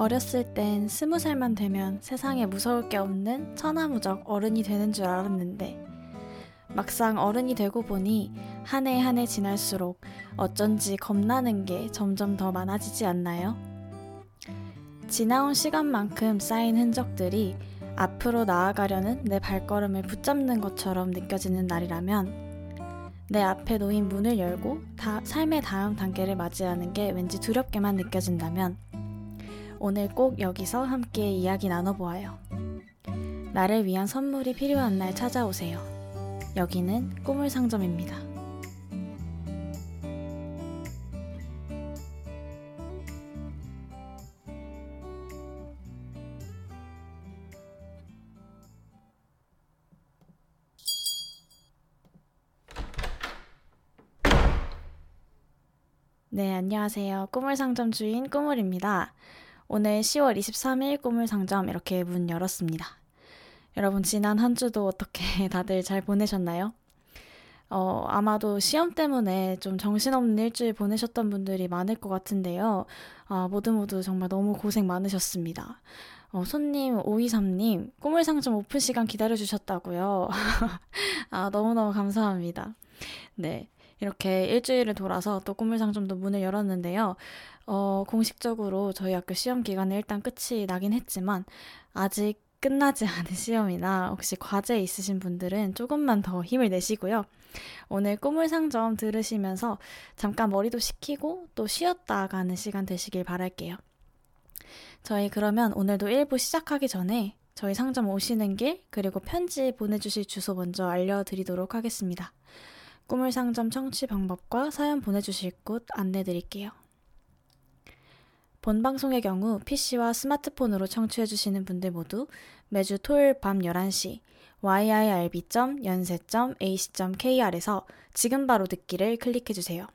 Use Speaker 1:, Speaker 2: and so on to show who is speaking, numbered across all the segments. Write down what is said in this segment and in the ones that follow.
Speaker 1: 어렸을 땐 스무 살만 되면 세상에 무서울 게 없는 천하무적 어른이 되는 줄 알았는데 막상 어른이 되고 보니 한 해 한 해 지날수록 어쩐지 겁나는 게 점점 더 많아지지 않나요? 지나온 시간만큼 쌓인 흔적들이 앞으로 나아가려는 내 발걸음을 붙잡는 것처럼 느껴지는 날이라면 내 앞에 놓인 문을 열고 다, 삶의 다음 단계를 맞이하는 게 왠지 두렵게만 느껴진다면 오늘 꼭 여기서 함께 이야기 나눠보아요. 나를 위한 선물이 필요한 날 찾아오세요. 여기는 꿈을 상점입니다. 네, 안녕하세요. 꿈을 상점 주인 꾸물입니다. 오늘 10월 23일 꿈을 상점 이렇게 문 열었습니다. 여러분 지난 한 주도 어떻게 다들 잘 보내셨나요? 어, 아마도 시험 때문에 좀 정신없는 일주일 보내셨던 분들이 많을 것 같은데요. 아, 모두 모두 정말 너무 고생 많으셨습니다. 어, 손님 523님, 꿈을 상점 오픈 시간 기다려주셨다고요. 아, 너무너무 감사합니다. 네. 이렇게 일주일을 돌아서 또 꿈을 상점도 문을 열었는데요. 어, 공식적으로 저희 학교 시험 기간에 일단 끝이 나긴 했지만 아직 끝나지 않은 시험이나 혹시 과제 있으신 분들은 조금만 더 힘을 내시고요. 오늘 꿈을 상점 들으시면서 잠깐 머리도 식히고 또 쉬었다 가는 시간 되시길 바랄게요. 저희 그러면 오늘도 1부 시작하기 전에 저희 상점 오시는 길 그리고 편지 보내주실 주소 먼저 알려드리도록 하겠습니다. 꿈을 상점 청취 방법과 사연 보내주실 곳 안내 드릴게요. 본 방송의 경우 PC와 스마트폰으로 청취해주시는 분들 모두 매주 토요일 밤 11시 yirb.yonsei.ac.kr에서 지금 바로 듣기를 클릭해주세요.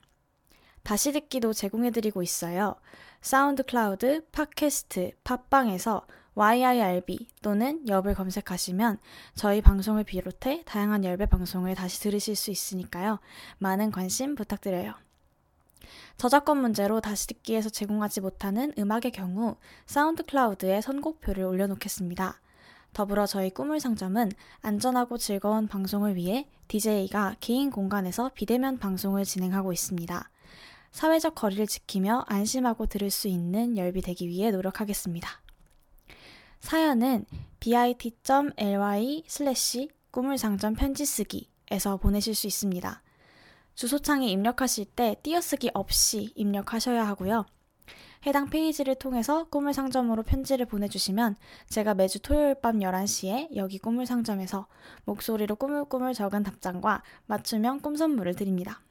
Speaker 1: 다시 듣기도 제공해드리고 있어요. 사운드 클라우드, 팟캐스트, 팟빵에서 YIRB 또는 엽을 검색하시면 저희 방송을 비롯해 다양한 열배 방송을 다시 들으실 수 있으니까요. 많은 관심 부탁드려요. 저작권 문제로 다시 듣기에서 제공하지 못하는 음악의 경우 사운드 클라우드에 선곡표를 올려놓겠습니다. 더불어 저희 꿈을 상점은 안전하고 즐거운 방송을 위해 DJ가 개인 공간에서 비대면 방송을 진행하고 있습니다. 사회적 거리를 지키며 안심하고 들을 수 있는 열비 되기 위해 노력하겠습니다. 사연은 bit.ly 슬래시 꿈을 상점 편지 쓰기에서 보내실 수 있습니다. 주소창에 입력하실 때 띄어쓰기 없이 입력하셔야 하고요. 해당 페이지를 통해서 꿈을 상점으로 편지를 보내주시면 제가 매주 토요일 밤 11시에 여기 꿈을 상점에서 목소리로 꾸물꾸물 적은 답장과 맞춤형 꿈 선물을 드립니다.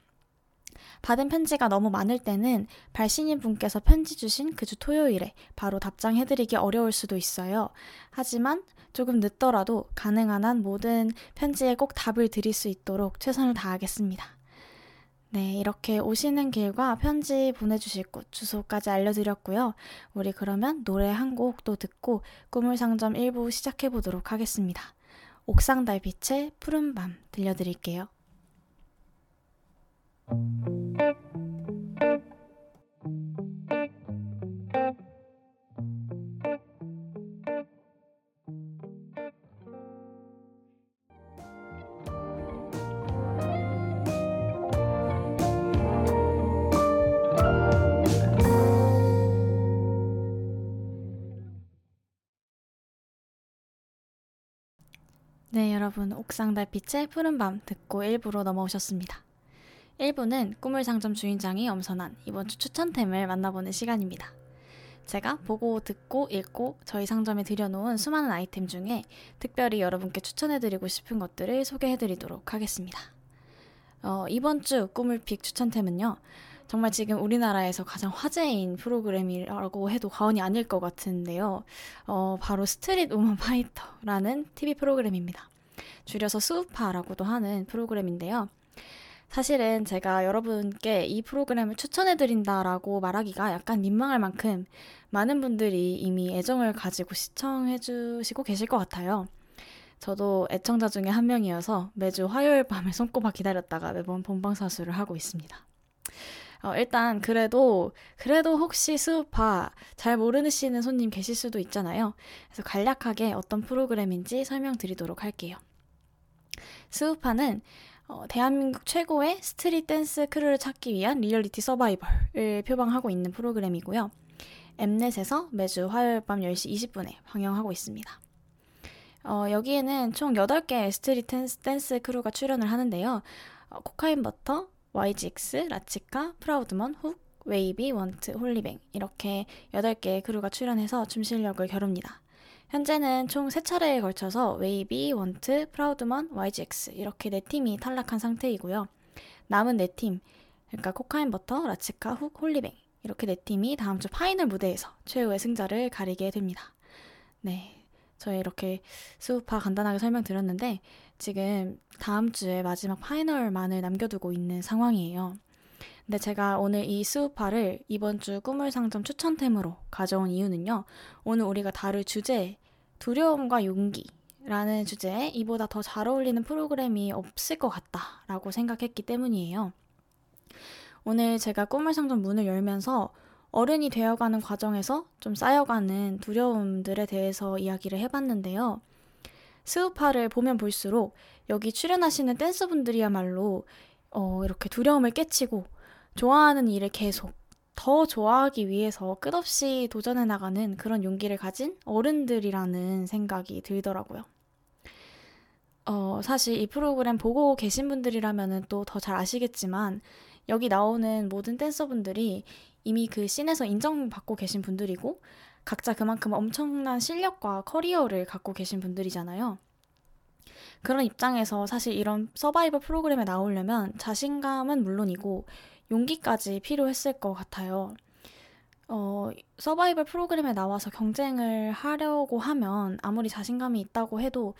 Speaker 1: 받은 편지가 너무 많을 때는 발신인 분께서 편지 주신 그 주 토요일에 바로 답장해드리기 어려울 수도 있어요. 하지만 조금 늦더라도 가능한 한 모든 편지에 꼭 답을 드릴 수 있도록 최선을 다하겠습니다. 네, 이렇게 오시는 길과 편지 보내주실 곳 주소까지 알려드렸고요. 우리 그러면 노래 한 곡 또 듣고 꿈을 상점 1부 시작해보도록 하겠습니다. 옥상 달빛의 푸른 밤 들려드릴게요. 네, 여러분, 옥상 달빛의 푸른 밤 듣고 1부로 넘어오셨습니다. 1부는 꿈을 상점 주인장이 엄선한 이번 주 추천템을 만나보는 시간입니다. 제가 보고 듣고 읽고 저희 상점에 들여놓은 수많은 아이템 중에 특별히 여러분께 추천해드리고 싶은 것들을 소개해드리도록 하겠습니다. 어, 이번 주 꿈을 픽 추천템은요. 정말 지금 우리나라에서 가장 화제인 프로그램이라고 해도 과언이 아닐 것 같은데요. 어, 바로 스트릿 우먼 파이터라는 TV 프로그램입니다. 줄여서 스우파라고도 하는 프로그램인데요. 사실은 제가 여러분께 이 프로그램을 추천해드린다라고 말하기가 약간 민망할 만큼 많은 분들이 이미 애정을 가지고 시청해주시고 계실 것 같아요. 저도 애청자 중에 한 명이어서 매주 화요일 밤에 손꼽아 기다렸다가 매번 본방사수를 하고 있습니다. 어, 일단 그래도 그래도 혹시 스우파 잘 모르시는 손님 계실 수도 있잖아요. 그래서 간략하게 어떤 프로그램인지 설명드리도록 할게요. 스우파는 어, 대한민국 최고의 street dance crew를 찾기 위한 리얼리티 서바이벌을 표방하고 있는 프로그램이고요. 엠넷에서 매주 화요일 밤 10시 20분에 방영하고 있습니다. 어, 여기에는 총 8개의 street dance, dance crew가 출연을 하는데요. 어, 코카인 버터, YGX, 라치카, 프라우드먼, 훅, 웨이비, 원트, 홀리뱅 이렇게 8개의 crew가 출연해서 춤 실력을 겨룹니다. 현재는 총 3차례에 걸쳐서 웨이비, 원트, 프라우드먼, YGX 이렇게 4팀이 탈락한 상태이고요. 남은 4팀, 그러니까 코카인 버터, 라치카, 훅, 홀리뱅 이렇게 4팀이 다음 주 final 무대에서 최후의 승자를 가리게 됩니다. 네, 저희 이렇게 수우파 간단하게 설명드렸는데 지금 다음 주에 마지막 파이널만을 남겨두고 있는 상황이에요. 근데 제가 오늘 이 수우파를 이번 주 꿈을 상점 추천템으로 가져온 이유는요. 오늘 우리가 다룰 주제 두려움과 용기라는 주제에 이보다 더 잘 어울리는 프로그램이 없을 것 같다라고 생각했기 때문이에요. 오늘 제가 꿈을 상점 문을 열면서 어른이 되어가는 과정에서 좀 쌓여가는 두려움들에 대해서 이야기를 해봤는데요. 스우파를 보면 볼수록 여기 출연하시는 댄서분들이야말로 어, 이렇게 두려움을 깨치고 좋아하는 일을 계속 더 좋아하기 위해서 끝없이 도전해 나가는 그런 용기를 가진 어른들이라는 생각이 들더라고요. 어, 사실 이 프로그램 보고 계신 분들이라면 또 더 잘 아시겠지만 여기 나오는 모든 댄서분들이 이미 그 scene에서 인정받고 계신 분들이고 각자 그만큼 엄청난 실력과 커리어를 갖고 계신 분들이잖아요. 그런 입장에서 사실 이런 서바이벌 프로그램에 나오려면 자신감은 물론이고 용기까지 필요했을 것 같아요. 어, 서바이벌 프로그램에 나와서 경쟁을 하려고 하면 아무리 자신감이 있다고 해도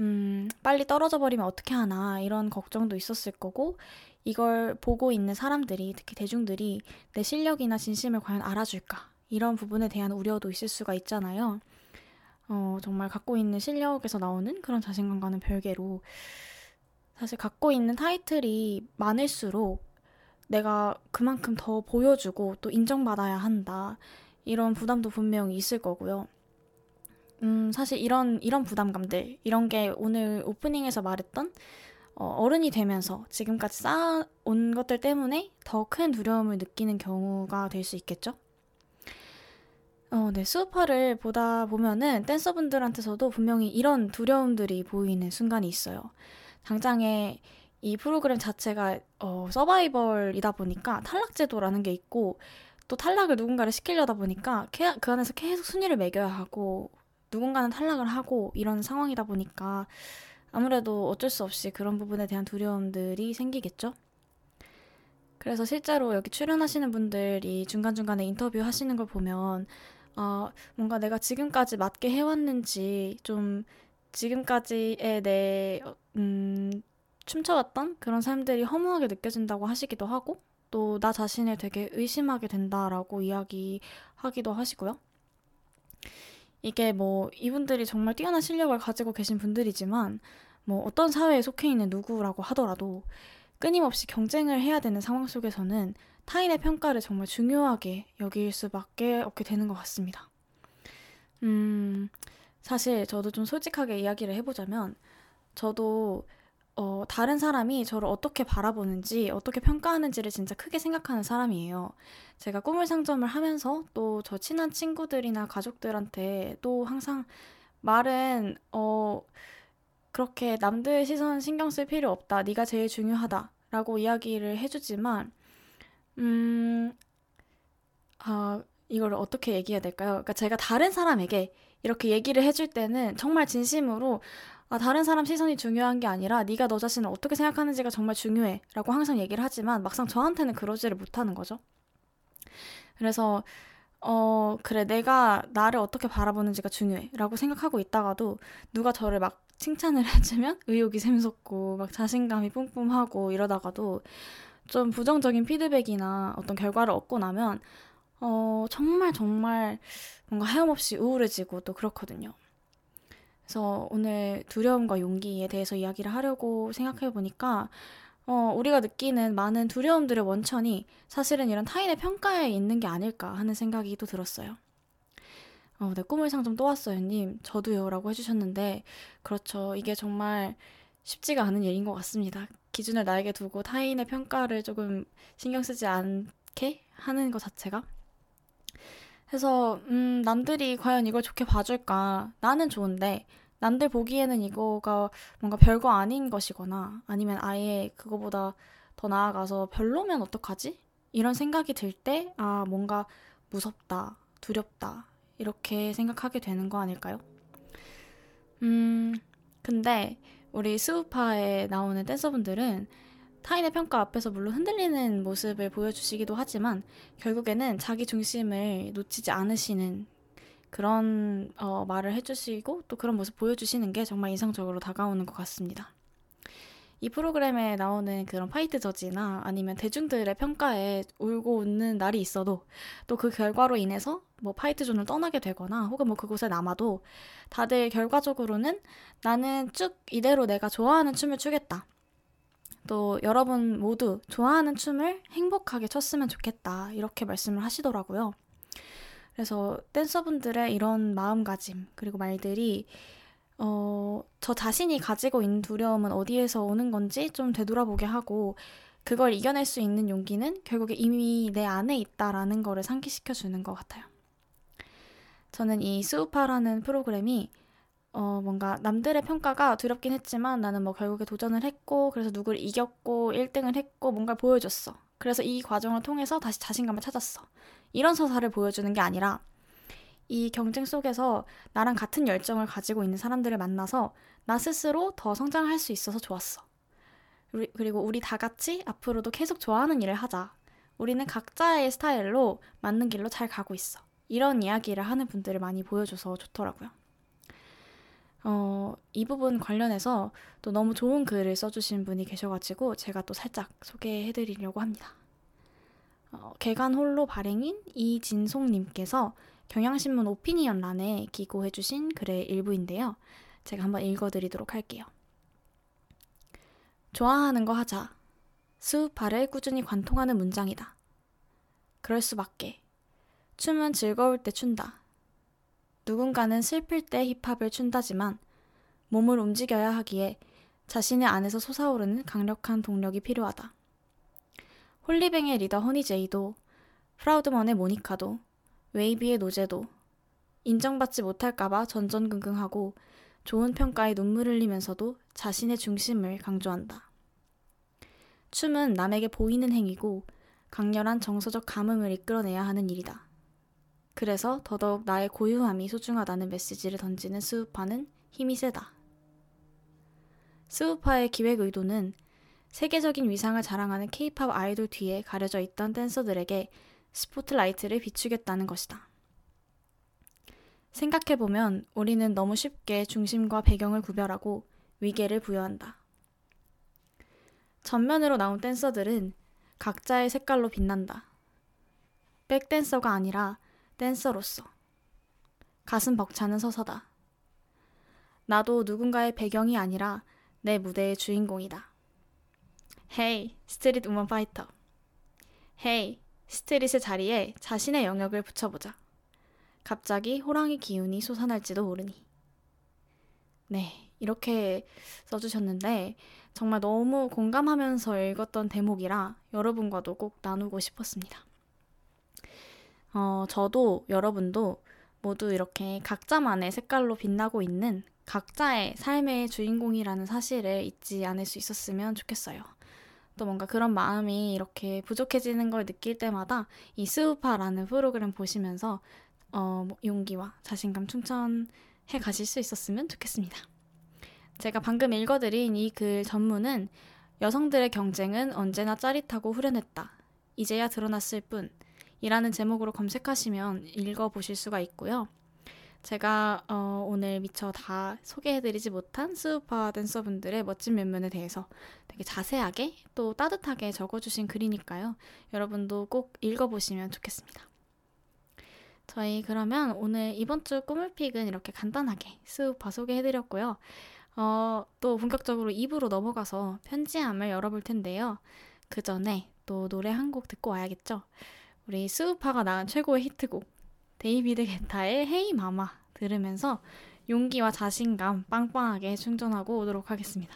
Speaker 1: 음, 빨리 떨어져 버리면 어떻게 하나 이런 걱정도 있었을 거고 이걸 보고 있는 사람들이 특히 대중들이 내 실력이나 진심을 과연 알아줄까 이런 부분에 대한 우려도 있을 수가 있잖아요. 어, 정말 갖고 있는 실력에서 나오는 그런 자신감과는 별개로 사실 갖고 있는 타이틀이 많을수록 내가 그만큼 더 보여주고 또 인정받아야 한다. 이런 부담도 분명히 있을 거고요. 음, 사실 이런, 이런 부담감들, 이런 게 오늘 오프닝에서 말했던 어, 른이 되면서 지금까지 쌓아온 것들 때문에 더 큰 두려움을 느끼는 경우가 될 수 있겠죠? 어, 네, 수우파를 보다 보면은 댄서분들한테서도 분명히 이런 두려움들이 보이는 순간이 있어요. 당장에 이 프로그램 자체가 어, 서바이벌이다 보니까 탈락제도라는 게 있고 또 탈락을 누군가를 시키려다 보니까 그 안에서 계속 순위를 매겨야 하고 누군가는 탈락을 하고 이런 상황이다 보니까 아무래도 어쩔 수 없이 그런 부분에 대한 두려움들이 생기겠죠? 그래서 실제로 여기 출연하시는 분들이 중간중간에 인터뷰 하시는 걸 보면, 어, 뭔가 내가 지금까지 맞게 해왔는지, 좀 지금까지의 내, 음, 춤춰왔던 그런 삶들이 허무하게 느껴진다고 하시기도 하고, 또 나 자신을 되게 의심하게 된다라고 이야기하기도 하시고요. 이게 뭐 이분들이 정말 뛰어난 실력을 가지고 계신 분들이지만 뭐 어떤 사회에 속해 있는 누구라고 하더라도 끊임없이 경쟁을 해야 되는 상황 속에서는 타인의 평가를 정말 중요하게 여길 수밖에 없게 되는 것 같습니다. 음, 사실 저도 좀 솔직하게 이야기를 해보자면 저도 어, 다른 사람이 저를 어떻게 바라보는지, 어떻게 평가하는지를 진짜 크게 생각하는 사람이에요. 제가 꿈을 상점을 하면서 또 저 친한 친구들이나 가족들한테 또 항상 말은, 어, 그렇게 남들 시선 신경 쓸 필요 없다. 네가 제일 중요하다. 라고 이야기를 해주지만, 음, 아, 이걸 어떻게 얘기해야 될까요? 그러니까 제가 다른 사람에게 이렇게 얘기를 해줄 때는 정말 진심으로 아, 다른 사람 시선이 중요한 게 아니라 네가 너 자신을 어떻게 생각하는지가 정말 중요해 라고 항상 얘기를 하지만 막상 저한테는 그러지를 못하는 거죠. 그래서 어, 그래, 내가 나를 어떻게 바라보는지가 중요해. 라고 생각하고 있다가도 누가 저를 막 칭찬을 해주면 의욕이 샘솟고 막 자신감이 뿜뿜하고 이러다가도 좀 부정적인 피드백이나 어떤 결과를 얻고 나면 어, 정말 정말 뭔가 하염없이 우울해지고 또 그렇거든요. 그래서 오늘 두려움과 용기에 대해서 이야기를 하려고 생각해 보니까 어, 우리가 느끼는 많은 두려움들의 원천이 사실은 이런 타인의 평가에 있는 게 아닐까 하는 생각이 또 들었어요. 어, 내 꿈을 상좀 또 왔어요, 님. 저도요. 라고 해주셨는데, 그렇죠. 이게 정말 쉽지가 않은 일인 것 같습니다. 기준을 나에게 두고 타인의 평가를 조금 신경 쓰지 않게 하는 것 자체가. 그래서, 음, 남들이 과연 이걸 좋게 봐줄까? 나는 좋은데, 남들 보기에는 이거가 뭔가 별거 아닌 것이거나, 아니면 아예 그거보다 더 나아가서 별로면 어떡하지? 이런 생각이 들 때, 아, 뭔가 무섭다, 두렵다, 이렇게 생각하게 되는 거 아닐까요? 음, 근데 우리 스우파에 나오는 댄서분들은 타인의 평가 앞에서 물론 흔들리는 모습을 보여주시기도 하지만 결국에는 자기 중심을 놓치지 않으시는 그런 어, 말을 해주시고 또 그런 모습 보여주시는 게 정말 인상적으로 다가오는 것 같습니다. 이 프로그램에 나오는 그런 fight judge나 아니면 대중들의 평가에 울고 웃는 날이 있어도 또 그 결과로 인해서 뭐 fight zone을 떠나게 되거나 혹은 뭐 그곳에 남아도 다들 결과적으로는 나는 쭉 이대로 내가 좋아하는 춤을 추겠다. 또 여러분 모두 좋아하는 춤을 행복하게 췄으면 좋겠다. 이렇게 말씀을 하시더라고요. 그래서 댄서분들의 이런 마음가짐, 그리고 말들이 어, 저 자신이 가지고 있는 두려움은 어디에서 오는 건지 좀 되돌아보게 하고 그걸 이겨낼 수 있는 용기는 결국에 이미 내 안에 있다라는 거를 상기시켜 주는 것 같아요. 저는 이 스우파라는 프로그램이 어, 뭔가 남들의 평가가 두렵긴 했지만 나는 뭐 결국에 도전을 했고 그래서 누구를 이겼고 1등을 했고 뭔가를 보여줬어. 그래서 이 과정을 통해서 다시 자신감을 찾았어. 이런 서사를 보여주는 게 아니라 이 경쟁 속에서 나랑 같은 열정을 가지고 있는 사람들을 만나서 나 스스로 더 성장할 수 있어서 좋았어. 그리고 우리 다 같이 앞으로도 계속 좋아하는 일을 하자. 우리는 각자의 스타일로 맞는 길로 잘 가고 있어. 이런 이야기를 하는 분들을 많이 보여줘서 좋더라고요. 어, 이 부분 관련해서 또 너무 좋은 글을 써주신 분이 계셔가지고 제가 또 살짝 소개해드리려고 합니다. 어, 개간 홀로 발행인 이진송님께서 경향신문 오피니언란에 기고해주신 글의 일부인데요. 제가 한번 읽어드리도록 할게요. 좋아하는 거 하자. 수우파를 꾸준히 관통하는 문장이다. 그럴 수밖에. 춤은 즐거울 때 춘다. 누군가는 슬플 때 힙합을 춘다지만 몸을 움직여야 하기에 자신의 안에서 솟아오르는 강력한 동력이 필요하다. 홀리뱅의 리더 허니제이도 프라우드먼의 모니카도 웨이비의 노제도 인정받지 못할까봐 전전긍긍하고 좋은 평가에 눈물 흘리면서도 자신의 중심을 강조한다. 춤은 남에게 보이는 행위고 강렬한 정서적 감흥을 이끌어내야 하는 일이다. 그래서 더더욱 나의 고유함이 소중하다는 메시지를 던지는 스우파는 힘이 세다. 스우파의 기획 의도는 세계적인 위상을 자랑하는 케이팝 아이돌 뒤에 가려져 있던 댄서들에게 스포트라이트를 비추겠다는 것이다. 생각해보면 우리는 너무 쉽게 중심과 배경을 구별하고 위계를 부여한다. 전면으로 나온 댄서들은 각자의 색깔로 빛난다. 백댄서가 아니라 댄서로서. 가슴 벅차는 서사다. 나도 누군가의 배경이 아니라 내 무대의 주인공이다. Hey, 스트릿 우먼 파이터. Hey, street의 자리에 자신의 영역을 붙여보자. 갑자기 호랑이 기운이 솟아날지도 모르니. 네, 이렇게 써주셨는데 정말 너무 공감하면서 읽었던 대목이라 여러분과도 꼭 나누고 싶었습니다. 어, 저도 여러분도 모두 이렇게 각자만의 색깔로 빛나고 있는 각자의 삶의 주인공이라는 사실을 잊지 않을 수 있었으면 좋겠어요. 또 뭔가 그런 마음이 이렇게 부족해지는 걸 느낄 때마다 이 스우파라는 프로그램 보시면서 어, 뭐 용기와 자신감 충전해 가실 수 있었으면 좋겠습니다. 제가 방금 읽어드린 이 글 전문은 여성들의 경쟁은 언제나 짜릿하고 후련했다. 이제야 드러났을 뿐. 이라는 제목으로 검색하시면 읽어보실 수가 있고요. 제가 어, 오늘 미처 다 소개해드리지 못한 스우파 댄서분들의 멋진 면면에 대해서 되게 자세하게 또 따뜻하게 적어주신 글이니까요. 여러분도 꼭 읽어보시면 좋겠습니다. 저희 그러면 오늘 이번 주 꿈을 픽은 이렇게 간단하게 스우파 소개해드렸고요. 어, 또 본격적으로 2부로 넘어가서 편지함을 열어볼 텐데요. 그 전에 또 노래 한 곡 듣고 와야겠죠? 우리 스우파가 낳은 최고의 히트곡, 데이비드 게타의 Hey Mama 들으면서 용기와 자신감 빵빵하게 충전하고 오도록 하겠습니다.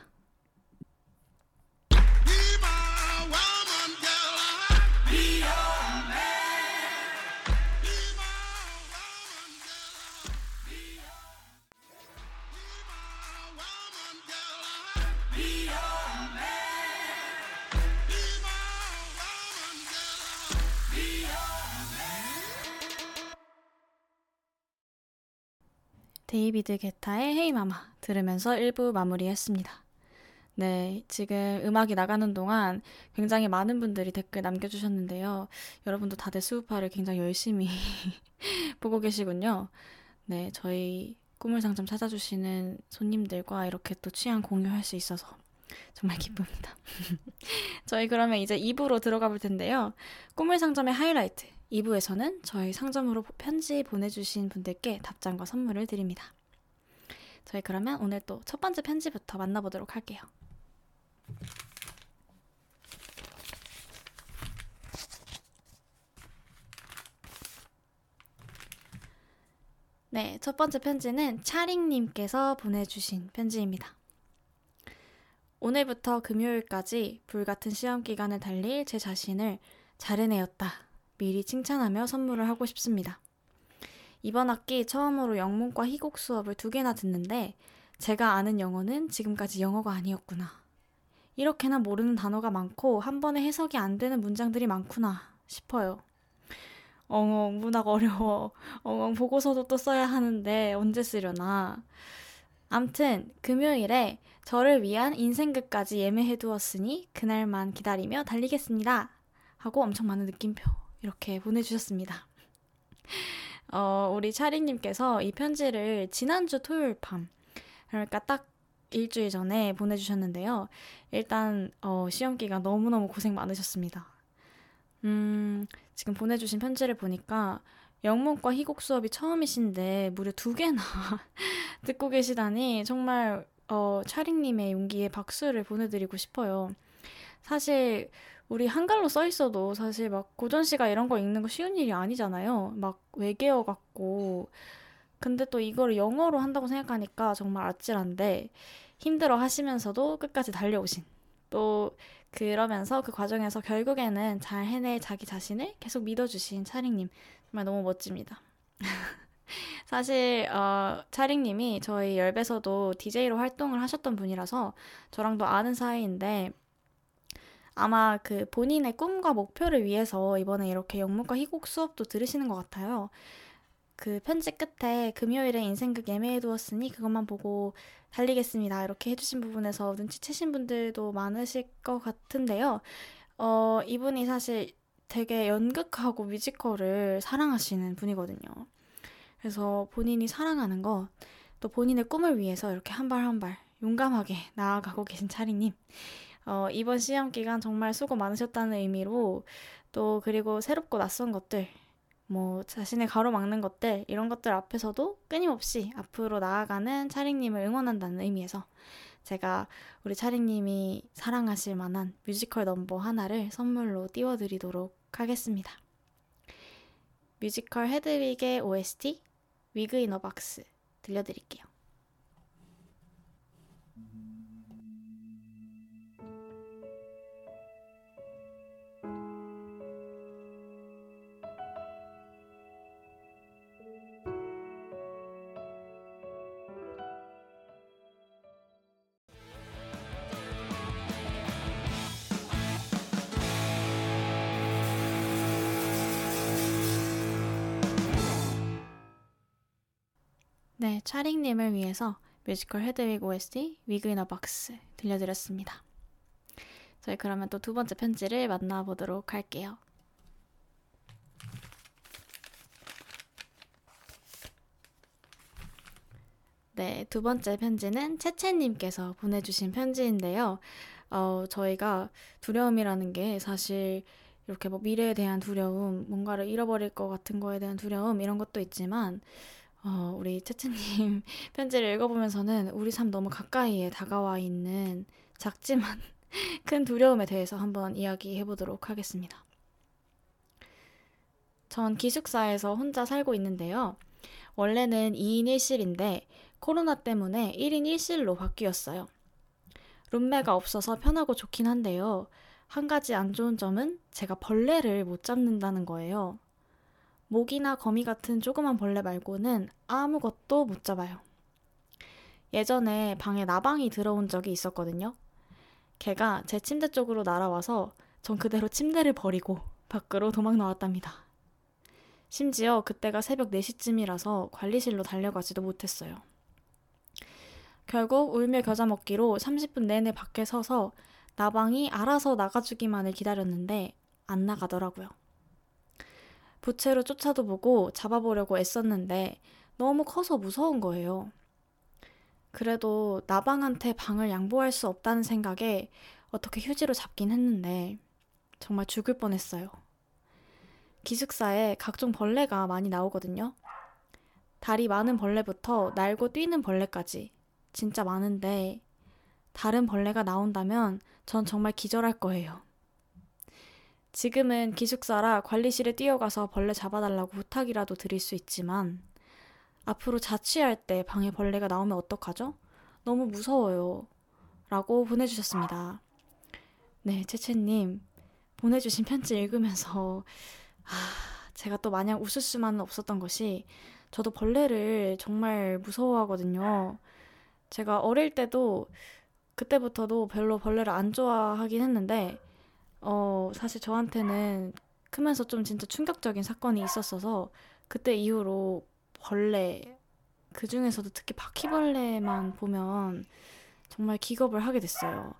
Speaker 1: 데이비드 게타의 Hey Mama 들으면서 1부 마무리했습니다. 네, 지금 음악이 나가는 동안 굉장히 많은 분들이 댓글 남겨주셨는데요. 여러분도 다들 스우파를 굉장히 열심히 보고 계시군요. 네, 저희 꿈을 상점 찾아주시는 손님들과 이렇게 또 취향 공유할 수 있어서 정말 기쁩니다. 저희 그러면 이제 2부로 들어가 볼 텐데요. 꿈을 상점의 하이라이트 2부에서는 저희 상점으로 편지 보내주신 분들께 답장과 선물을 드립니다. 저희 그러면 오늘 또 첫 번째 편지부터 만나보도록 할게요. 네, 첫 번째 편지는 차링님께서 보내주신 편지입니다. 오늘부터 금요일까지 불같은 시험 기간을 달릴 제 자신을 잘 해내었다. 미리 칭찬하며 선물을 하고 싶습니다. 이번 학기 처음으로 영문과 희곡 수업을 두 개나 듣는데 제가 아는 영어는 지금까지 영어가 아니었구나. 이렇게나 모르는 단어가 많고 한 번에 해석이 안 되는 문장들이 많구나 싶어요. 엉엉 문학 어려워. 엉엉 보고서도 또 써야 하는데 언제 쓰려나. 암튼 금요일에 저를 위한 인생극까지 예매해 두었으니 그날만 기다리며 달리겠습니다. 하고 엄청 많은 느낌표 이렇게 보내주셨습니다. 어, 우리 차리님께서 이 편지를 지난주 토요일 밤, 그러니까 딱 일주일 전에 보내주셨는데요. 일단, 어, 시험기간 너무너무 고생 많으셨습니다. 음, 지금 보내주신 편지를 보니까 영문과 희곡 수업이 처음이신데 무려 두 개나 듣고 계시다니 정말 어, 차링님의 용기에 박수를 보내드리고 싶어요. 사실 우리 한글로 써 있어도 사실 막 고전 시가 이런 거 읽는 거 쉬운 일이 아니잖아요. 막 외계어 같고. 근데 또 이거를 영어로 한다고 생각하니까 정말 아찔한데 힘들어 하시면서도 끝까지 달려오신. 또 그러면서 그 과정에서 결국에는 잘 해낼 자기 자신을 계속 믿어주신 차링님. 정말 너무 멋집니다. 사실 어, 차링님이 저희 열배서도 DJ로 활동을 하셨던 분이라서 저랑도 아는 사이인데 아마 그 본인의 꿈과 목표를 위해서 이번에 이렇게 영문과 희곡 수업도 들으시는 것 같아요. 그 편지 끝에 금요일에 인생극 예매해 두었으니 그것만 보고 달리겠습니다. 이렇게 해주신 부분에서 눈치채신 분들도 많으실 것 같은데요. 어, 이분이 사실 되게 연극하고 뮤지컬을 사랑하시는 분이거든요. 그래서 본인이 사랑하는 것, 또 본인의 꿈을 위해서 이렇게 한 발 한 발 용감하게 나아가고 계신 차리님. 어, 이번 시험 기간 정말 수고 많으셨다는 의미로 또 그리고 새롭고 낯선 것들 뭐 자신의 가로막는 것들 이런 것들 앞에서도 끊임없이 앞으로 나아가는 차링님을 응원한다는 의미에서 제가 우리 차링님이 사랑하실 만한 뮤지컬 넘버 하나를 선물로 띄워드리도록 하겠습니다. 뮤지컬 헤드윅의 OST 위그 이너 박스 들려드릴게요. 네, 차링님을 위해서 뮤지컬 헤드윅 OST 위그 인어 박스 들려드렸습니다. 저희 그러면 또 두 번째 편지를 만나보도록 할게요. 네, 두 번째 편지는 채채님께서 보내주신 편지인데요. 어, 저희가 두려움이라는 게 사실 이렇게 뭐 미래에 대한 두려움, 뭔가를 잃어버릴 것 같은 거에 대한 두려움, 이런 것도 있지만, 어, 우리 채채님 편지를 읽어보면서는 우리 삶 너무 가까이에 다가와 있는 작지만 큰 두려움에 대해서 한번 이야기해 보도록 하겠습니다. 전 기숙사에서 혼자 살고 있는데요. 원래는 2인 1실인데 코로나 때문에 1인 1실로 바뀌었어요. 룸메가 없어서 편하고 좋긴 한데요. 한 가지 안 좋은 점은 제가 벌레를 못 잡는다는 거예요. 모기나 거미 같은 조그만 벌레 말고는 아무것도 못 잡아요. 예전에 방에 나방이 들어온 적이 있었거든요. 걔가 제 침대 쪽으로 날아와서 전 그대로 침대를 버리고 밖으로 도망 나왔답니다. 심지어 그때가 새벽 4시쯤이라서 관리실로 달려가지도 못했어요. 결국 울며 겨자 먹기로 30분 내내 밖에 서서 나방이 알아서 나가주기만을 기다렸는데 안 나가더라고요. 부채로 쫓아도 보고 잡아보려고 애썼는데 너무 커서 무서운 거예요. 그래도 나방한테 방을 양보할 수 없다는 생각에 어떻게 휴지로 잡긴 했는데 정말 죽을 뻔했어요. 기숙사에 각종 벌레가 많이 나오거든요. 다리 많은 벌레부터 날고 뛰는 벌레까지 진짜 많은데 다른 벌레가 나온다면 전 정말 기절할 거예요. 지금은 기숙사라 관리실에 뛰어가서 벌레 잡아달라고 부탁이라도 드릴 수 있지만 앞으로 자취할 때 방에 벌레가 나오면 어떡하죠? 너무 무서워요. 라고 보내주셨습니다. 네, 채채님. 보내주신 편지 읽으면서, 아, 제가 또 마냥 웃을 수만은 없었던 것이, 저도 벌레를 정말 무서워하거든요. 제가 어릴 때도, 그때부터도 별로 벌레를 안 좋아하긴 했는데, 어, 사실 저한테는 크면서 좀 진짜 충격적인 사건이 있었어서 그때 이후로 벌레 그 중에서도 특히 바퀴벌레만 보면 정말 기겁을 하게 됐어요.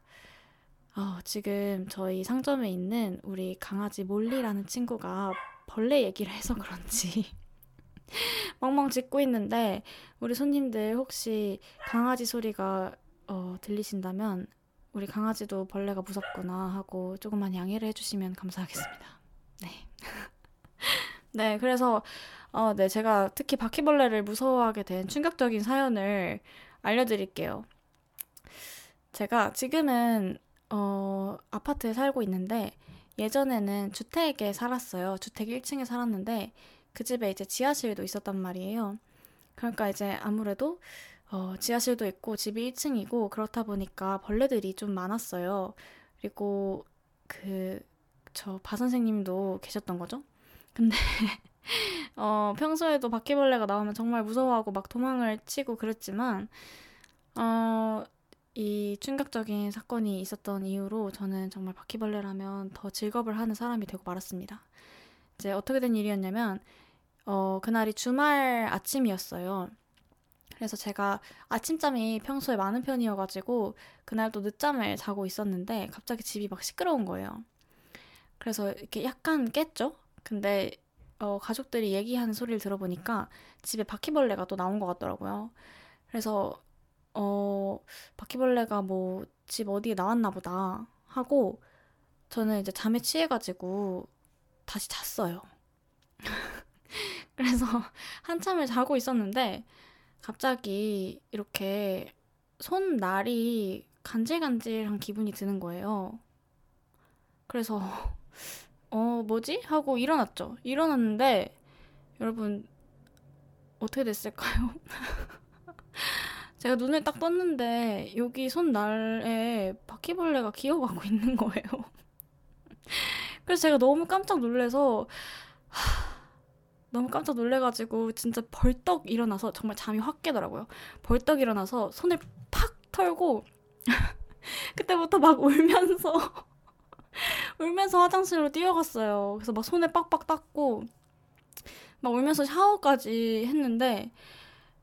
Speaker 1: 어, 지금 저희 상점에 있는 우리 강아지 몰리라는 친구가 벌레 얘기를 해서 그런지 멍멍 짖고 있는데 우리 손님들 혹시 강아지 소리가 어, 들리신다면 우리 강아지도 벌레가 무섭구나 하고 조금만 양해를 해주시면 감사하겠습니다. 네. 네, 그래서, 어, 네, 제가 특히 바퀴벌레를 무서워하게 된 충격적인 사연을 알려드릴게요. 제가 지금은, 어, 아파트에 살고 있는데, 예전에는 주택에 살았어요. 주택 1층에 살았는데, 그 집에 이제 지하실도 있었단 말이에요. 그러니까 이제 아무래도 어, 지하실도 있고 집이 1층이고 그렇다 보니까 벌레들이 좀 많았어요. 그리고 그 저바 선생님도 계셨던 거죠. 근데 어, 평소에도 바퀴벌레가 나오면 정말 무서워하고 막 도망을 치고 그랬지만 어, 이 충격적인 사건이 있었던 이후로 저는 정말 바퀴벌레라면 더 즐겁을 하는 사람이 되고 말았습니다. 이제 어떻게 된 일이었냐면 어, 그날이 주말 아침이었어요. 그래서 제가 아침잠이 평소에 많은 편이어가지고 그날도 늦잠을 자고 있었는데 갑자기 집이 막 시끄러운 거예요. 그래서 이렇게 약간 깼죠? 근데 어, 가족들이 얘기하는 소리를 들어보니까 집에 바퀴벌레가 또 나온 것 같더라고요. 그래서 어, 바퀴벌레가 뭐 집 어디에 나왔나 보다 하고 저는 이제 잠에 취해가지고 다시 잤어요. 그래서 한참을 자고 있었는데 갑자기 이렇게 손날이 간질간질한 기분이 드는 거예요. 그래서 어 뭐지 하고 일어났죠. 일어났는데 여러분 어떻게 됐을까요? 제가 눈을 딱 떴는데 여기 손날에 바퀴벌레가 기어가고 있는 거예요. 그래서 제가 너무 깜짝 놀래서 하, 너무 깜짝 놀래가지고 진짜 벌떡 일어나서 정말 잠이 확 깨더라고요. 벌떡 일어나서 손을 팍 털고 그때부터 막 울면서 울면서 화장실로 뛰어갔어요. 그래서 막 손에 빡빡 닦고 막 울면서 샤워까지 했는데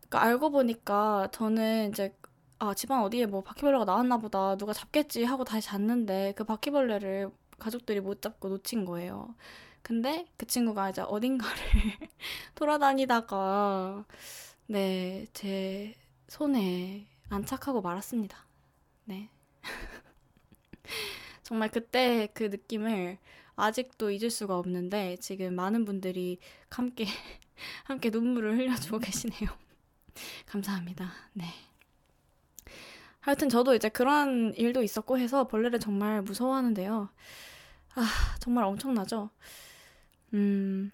Speaker 1: 그러니까 알고 보니까 저는 이제 아 집안 어디에 뭐 바퀴벌레가 나왔나 보다 누가 잡겠지 하고 다시 잤는데 그 바퀴벌레를 가족들이 못 잡고 놓친 거예요. 근데 그 친구가 이제 어딘가를 돌아다니다가 네, 제 손에 안착하고 말았습니다. 네. 정말 그때 그 느낌을 아직도 잊을 수가 없는데 지금 많은 분들이 함께 함께 눈물을 흘려주고 계시네요. 감사합니다. 네. 하여튼 저도 이제 그런 일도 있었고 해서 벌레를 정말 무서워하는데요. 아, 정말 엄청나죠? 음,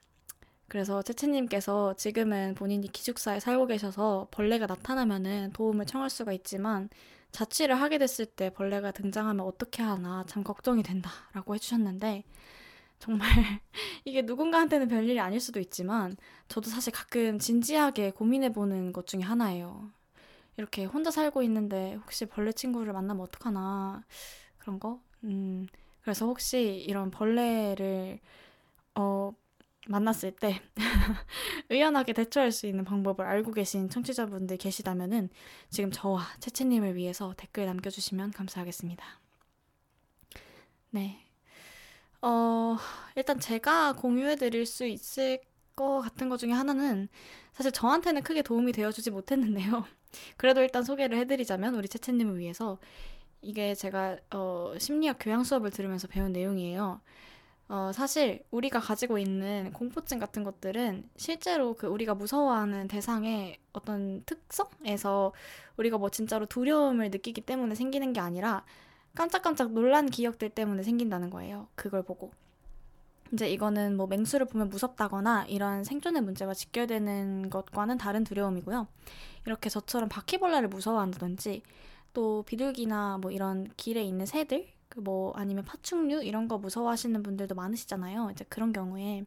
Speaker 1: 그래서 채채님께서 지금은 본인이 기숙사에 살고 계셔서 벌레가 나타나면은 도움을 청할 수가 있지만 자취를 하게 됐을 때 벌레가 등장하면 어떻게 하나 참 걱정이 된다 라고 해주셨는데 정말 이게 누군가한테는 별일이 아닐 수도 있지만 저도 사실 가끔 진지하게 고민해보는 것 중에 하나예요. 이렇게 혼자 살고 있는데 혹시 벌레 친구를 만나면 어떡하나 그런 거? 음, 그래서 혹시 이런 벌레를 어, 만났을 때 의연하게 대처할 수 있는 방법을 알고 계신 청취자분들 계시다면은 지금 저와 채채님을 위해서 댓글 남겨주시면 감사하겠습니다. 네. 어, 일단 제가 공유해드릴 수 있을 것 같은 것 중에 하나는 사실 저한테는 크게 도움이 되어주지 못했는데요. 그래도 일단 소개를 해드리자면 우리 채채님을 위해서 이게 제가 어, 심리학 교양 수업을 들으면서 배운 내용이에요. 어, 사실 우리가 가지고 있는 공포증 같은 것들은 실제로 그 우리가 무서워하는 대상의 어떤 특성에서 우리가 뭐 진짜로 두려움을 느끼기 때문에 생기는 게 아니라 깜짝깜짝 놀란 기억들 때문에 생긴다는 거예요. 그걸 보고. 이제 이거는 뭐 맹수를 보면 무섭다거나 이런 생존의 문제가 직결되는 것과는 다른 두려움이고요. 이렇게 저처럼 바퀴벌레를 무서워한다든지 또 비둘기나 뭐 이런 길에 있는 새들 그 뭐 아니면 파충류 이런 거 무서워하시는 분들도 많으시잖아요. 이제 그런 경우에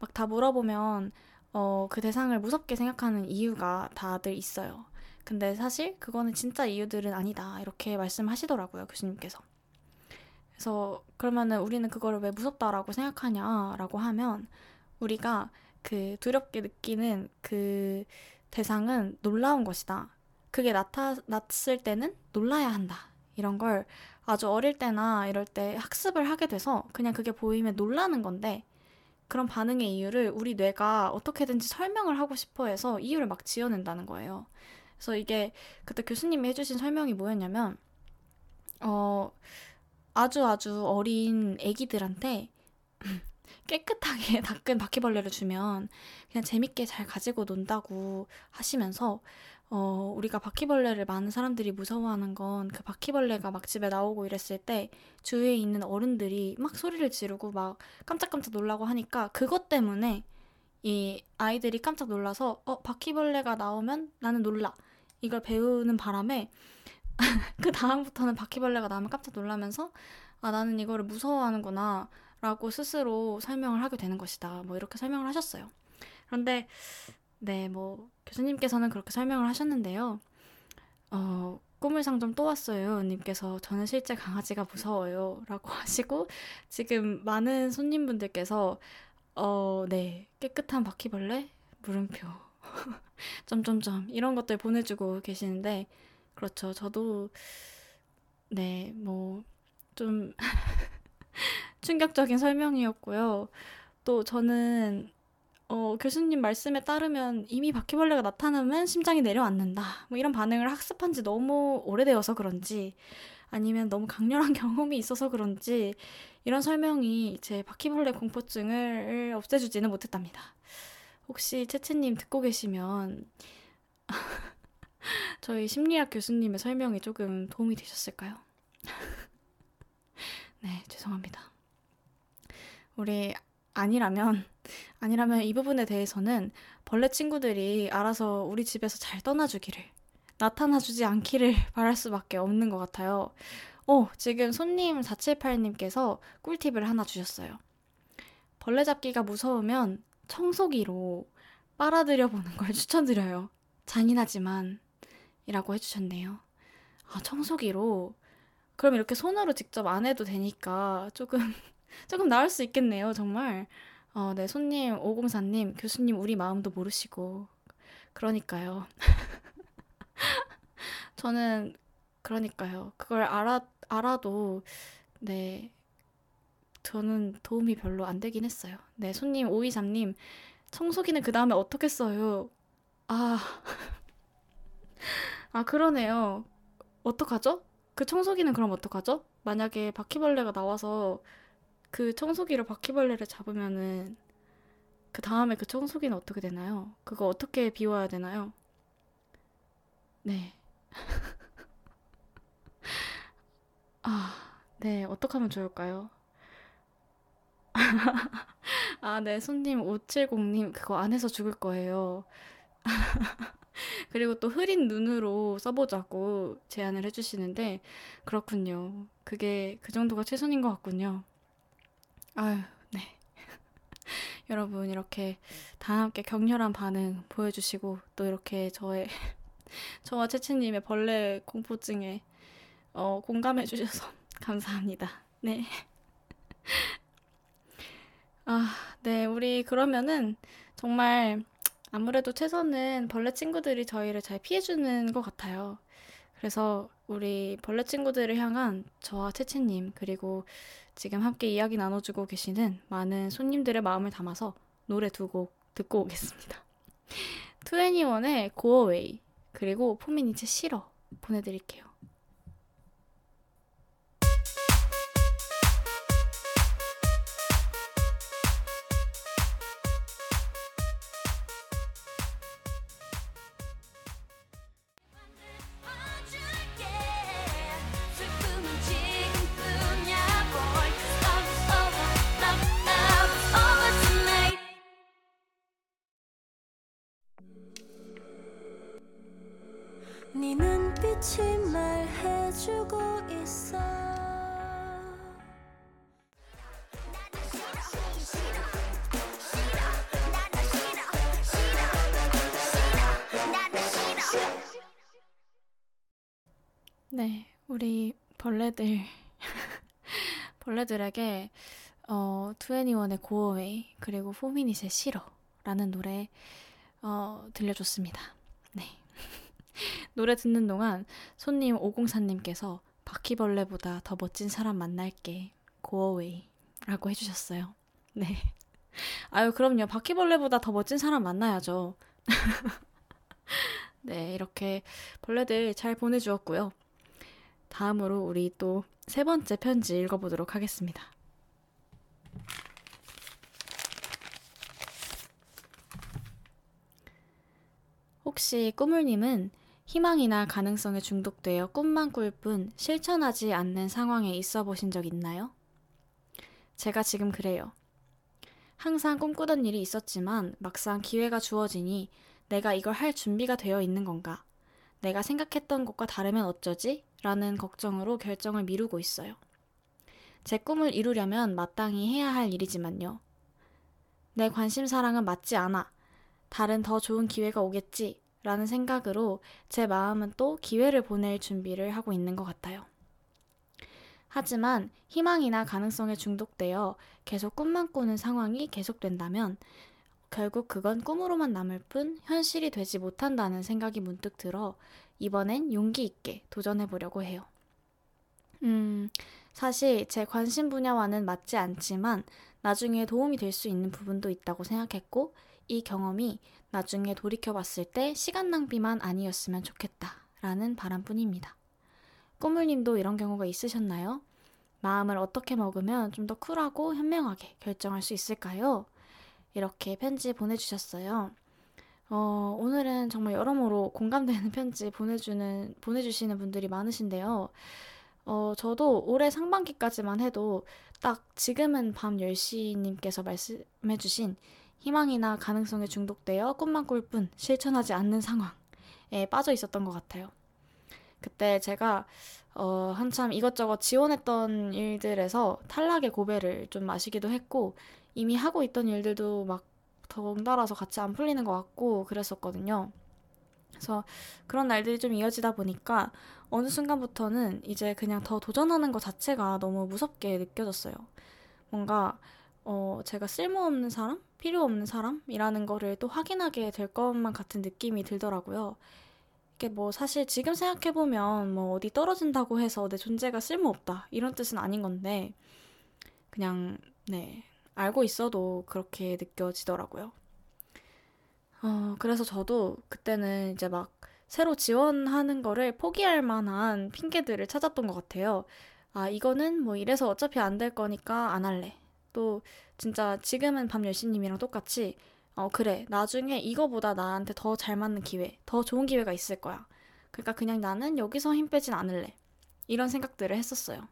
Speaker 1: 막 다 물어보면 어, 그 대상을 무섭게 생각하는 이유가 다들 있어요. 근데 사실 그거는 진짜 이유들은 아니다. 이렇게 말씀하시더라고요, 교수님께서. 그래서 그러면은 우리는 그거를 왜 무섭다라고 생각하냐라고 하면 우리가 그 두렵게 느끼는 그 대상은 놀라운 것이다. 그게 나타 났을 때는 놀라야 한다. 이런 걸 아주 어릴 때나 이럴 때 학습을 하게 돼서 그냥 그게 보이면 놀라는 건데 그런 반응의 이유를 우리 뇌가 어떻게든지 설명을 하고 싶어 해서 이유를 막 지어낸다는 거예요. 그래서 이게 그때 교수님이 해주신 설명이 뭐였냐면, 어, 아주 아주 어린 애기들한테 깨끗하게 닦은 바퀴벌레를 주면 그냥 재밌게 잘 가지고 논다고 하시면서 어, 우리가 바퀴벌레를 많은 사람들이 무서워하는 건 그 바퀴벌레가 막 집에 나오고 이랬을 때 주위에 있는 어른들이 막 소리를 지르고 막 깜짝깜짝 놀라고 하니까 그것 때문에 이 아이들이 깜짝 놀라서 어, 바퀴벌레가 나오면 나는 놀라. 이걸 배우는 바람에 그 다음부터는 바퀴벌레가 나오면 깜짝 놀라면서 아, 나는 이거를 무서워하는구나 라고 스스로 설명을 하게 되는 것이다. 뭐 이렇게 설명을 하셨어요. 그런데 네, 뭐 교수님께서는 그렇게 설명을 하셨는데요. 어, 꿈을 상점 또 왔어요. 님께서 저는 실제 강아지가 무서워요. 라고 하시고 지금 많은 손님분들께서 어, 네, 깨끗한 바퀴벌레? 물음표. 점점점 이런 것들 보내주고 계시는데 그렇죠. 저도 네, 뭐 좀 충격적인 설명이었고요. 또 저는 어, 교수님 말씀에 따르면 이미 바퀴벌레가 나타나면 심장이 내려앉는다. 뭐 이런 반응을 학습한 지 너무 오래되어서 그런지 아니면 너무 강렬한 경험이 있어서 그런지 이런 설명이 제 바퀴벌레 공포증을 없애주지는 못했답니다. 혹시 채채님 듣고 계시면 저희 심리학 교수님의 설명이 조금 도움이 되셨을까요? 네, 죄송합니다. 우리 아니라면 아니라면 이 부분에 대해서는 벌레 친구들이 알아서 우리 집에서 잘 떠나주기를 나타나주지 않기를 바랄 수밖에 없는 것 같아요. 어, 지금 손님 478님께서 꿀팁을 하나 주셨어요. 벌레 잡기가 무서우면 청소기로 빨아들여 보는 걸 추천드려요. 잔인하지만 이라고 해주셨네요. 아, 청소기로? 그럼 이렇게 손으로 직접 안 해도 되니까 조금 조금 나을 수 있겠네요, 정말. 어, 네, 손님 504님, 교수님 우리 마음도 모르시고. 그러니까요. 저는 그러니까요. 그걸 알아 알아도 네. 저는 도움이 별로 안 되긴 했어요. 네, 손님 523님, 청소기는 그 다음에 어떻게 써요? 아, 아, 그러네요. 어떡하죠? 그 청소기는 그럼 어떡하죠? 만약에 바퀴벌레가 나와서 그 청소기로 바퀴벌레를 잡으면은 그 다음에 그 청소기는 어떻게 되나요? 그거 어떻게 비워야 되나요? 네. 아, 네. 어떻게 하면 좋을까요? 아, 네. 손님 570님, 그거 안 해서 죽을 거예요. 그리고 또 흐린 눈으로 써보자고 제안을 해주시는데, 그렇군요. 그게 그 정도가 최선인 것 같군요. 아유, 네. 여러분, 이렇게 다 함께 격렬한 반응 보여주시고, 또 이렇게 저의, 저와 채채님의 벌레 공포증에 어, 공감해주셔서 감사합니다. 네. 아, 네. 우리 그러면은 정말 아무래도 최선은 벌레 친구들이 저희를 잘 피해주는 것 같아요. 그래서 우리 벌레 친구들을 향한 저와 채채님, 그리고 지금 함께 이야기 나눠주고 계시는 많은 손님들의 마음을 담아서 노래 두 곡 듣고 오겠습니다. 2NE1의 Go Away, 그리고 포미니츠 싫어 보내드릴게요.
Speaker 2: 주고 있어
Speaker 1: 네, 우리 벌레들 벌레들에게 어, 2NE1의 Go Away 그리고 4미닛의 싫어라는 노래 어, 들려줬습니다. 네. 노래 듣는 동안 손님 504님께서 바퀴벌레보다 더 멋진 사람 만날게. Away. 라고 해주셨어요. 네. 아유, 그럼요. 바퀴벌레보다 더 멋진 사람 만나야죠. 네, 이렇게 벌레들 잘 보내주었고요. 다음으로 우리 또 세 번째 편지 읽어보도록 하겠습니다. 혹시 꾸물님은 희망이나 가능성에 중독되어 꿈만 꿀 뿐 실천하지 않는 상황에 있어 보신 적 있나요? 제가 지금 그래요. 항상 꿈꾸던 일이 있었지만 막상 기회가 주어지니 내가 이걸 할 준비가 되어 있는 건가? 내가 생각했던 것과 다르면 어쩌지? 라는 걱정으로 결정을 미루고 있어요. 제 꿈을 이루려면 마땅히 해야 할 일이지만요. 내 관심사랑은 맞지 않아. 다른 더 좋은 기회가 오겠지. 라는 생각으로 제 마음은 또 기회를 보낼 준비를 하고 있는 것 같아요. 하지만 희망이나 가능성에 중독되어 계속 꿈만 꾸는 상황이 계속된다면 결국 그건 꿈으로만 남을 뿐 현실이 되지 못한다는 생각이 문득 들어 이번엔 용기 있게 도전해 보려고 해요. 음, 사실 제 관심 분야와는 맞지 않지만 나중에 도움이 될 수 있는 부분도 있다고 생각했고 이 경험이 나중에 돌이켜 봤을 때 시간 낭비만 아니었으면 좋겠다 라는 바람뿐입니다. 꾸물님도 이런 경우가 있으셨나요? 마음을 어떻게 먹으면 좀 더 쿨하고 현명하게 결정할 수 있을까요? 이렇게 편지 보내주셨어요. 어, 오늘은 정말 여러모로 공감되는 편지 보내주는, 보내주시는 분들이 많으신데요. 어, 저도 올해 상반기까지만 해도 딱 지금은 밤 10시님께서 말씀해주신 희망이나 가능성에 중독되어 꿈만 꿀 뿐 실천하지 않는 상황에 빠져 있었던 것 같아요. 그때 제가 어, 한참 이것저것 지원했던 일들에서 탈락의 고배를 좀 마시기도 했고 이미 하고 있던 일들도 막 덩달아서 같이 안 풀리는 것 같고 그랬었거든요. 그래서 그런 날들이 좀 이어지다 보니까 어느 순간부터는 이제 그냥 더 도전하는 것 자체가 너무 무섭게 느껴졌어요. 뭔가 어, 제가 쓸모없는 사람? 필요 없는 사람이라는 거를 또 확인하게 될 것만 같은 느낌이 들더라고요. 이게 뭐 사실 지금 생각해보면 뭐 어디 떨어진다고 해서 내 존재가 쓸모없다. 이런 뜻은 아닌 건데, 그냥, 네, 알고 있어도 그렇게 느껴지더라고요. 어, 그래서 저도 그때는 이제 막 새로 지원하는 거를 포기할 만한 핑계들을 찾았던 것 같아요. 아, 이거는 뭐 이래서 어차피 안 될 거니까 안 할래. 또 진짜 지금은 밤 10시님이랑 똑같이 어, 그래. 나중에 이거보다 나한테 더 잘 맞는 기회, 더 좋은 기회가 있을 거야. 그러니까 그냥 나는 여기서 힘 빼진 않을래. 이런 생각들을 했었어요.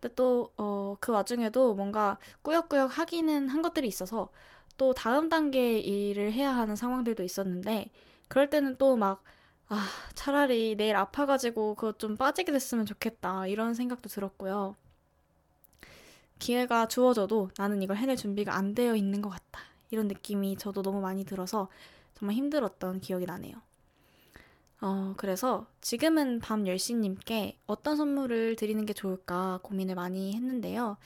Speaker 1: 근데 또, 어, 그 와중에도 뭔가 꾸역꾸역 하기는 한 것들이 있어서 또 다음 단계 일을 해야 하는 상황들도 있었는데, 그럴 때는 또 막, 아, 차라리 내일 아파가지고 그것 좀 빠지게 됐으면 좋겠다. 이런 생각도 들었고요. 기회가 주어져도 나는 이걸 해낼 준비가 안 되어 있는 것 같다. 이런 느낌이 저도 너무 많이 들어서 정말 힘들었던 기억이 나네요. 어, 그래서 지금은 밤 10시님께 어떤 선물을 드리는 게 좋을까 고민을 많이 했는데요.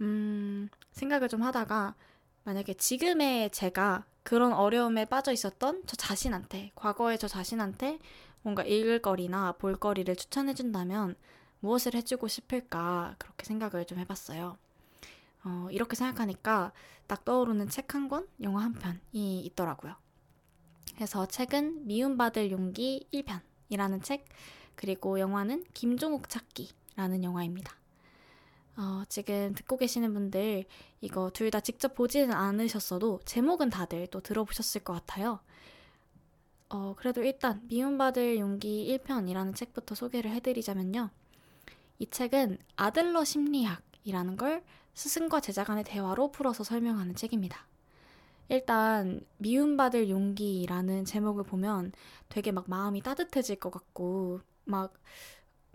Speaker 1: 음, 생각을 좀 하다가 만약에 지금의 제가 그런 어려움에 빠져 있었던 저 자신한테, 과거의 저 자신한테 뭔가 읽을 거리나 볼 거리를 추천해준다면 무엇을 해주고 싶을까 그렇게 생각을 좀 해봤어요. 어, 이렇게 생각하니까 딱 떠오르는 책 한 권, 영화 한 편이 있더라고요. 그래서 책은 미움받을 용기 1편이라는 책, 그리고 영화는 김종욱 찾기라는 영화입니다. 어, 지금 듣고 계시는 분들 이거 둘 다 직접 보지는 않으셨어도 제목은 다들 또 들어보셨을 것 같아요. 어, 그래도 일단 미움받을 용기 1편이라는 책부터 소개를 해드리자면요. 이 책은 아들러 심리학이라는 걸 스승과 제자 간의 대화로 풀어서 설명하는 책입니다. 일단 미움받을 용기라는 제목을 보면 되게 막 마음이 따뜻해질 것 같고 막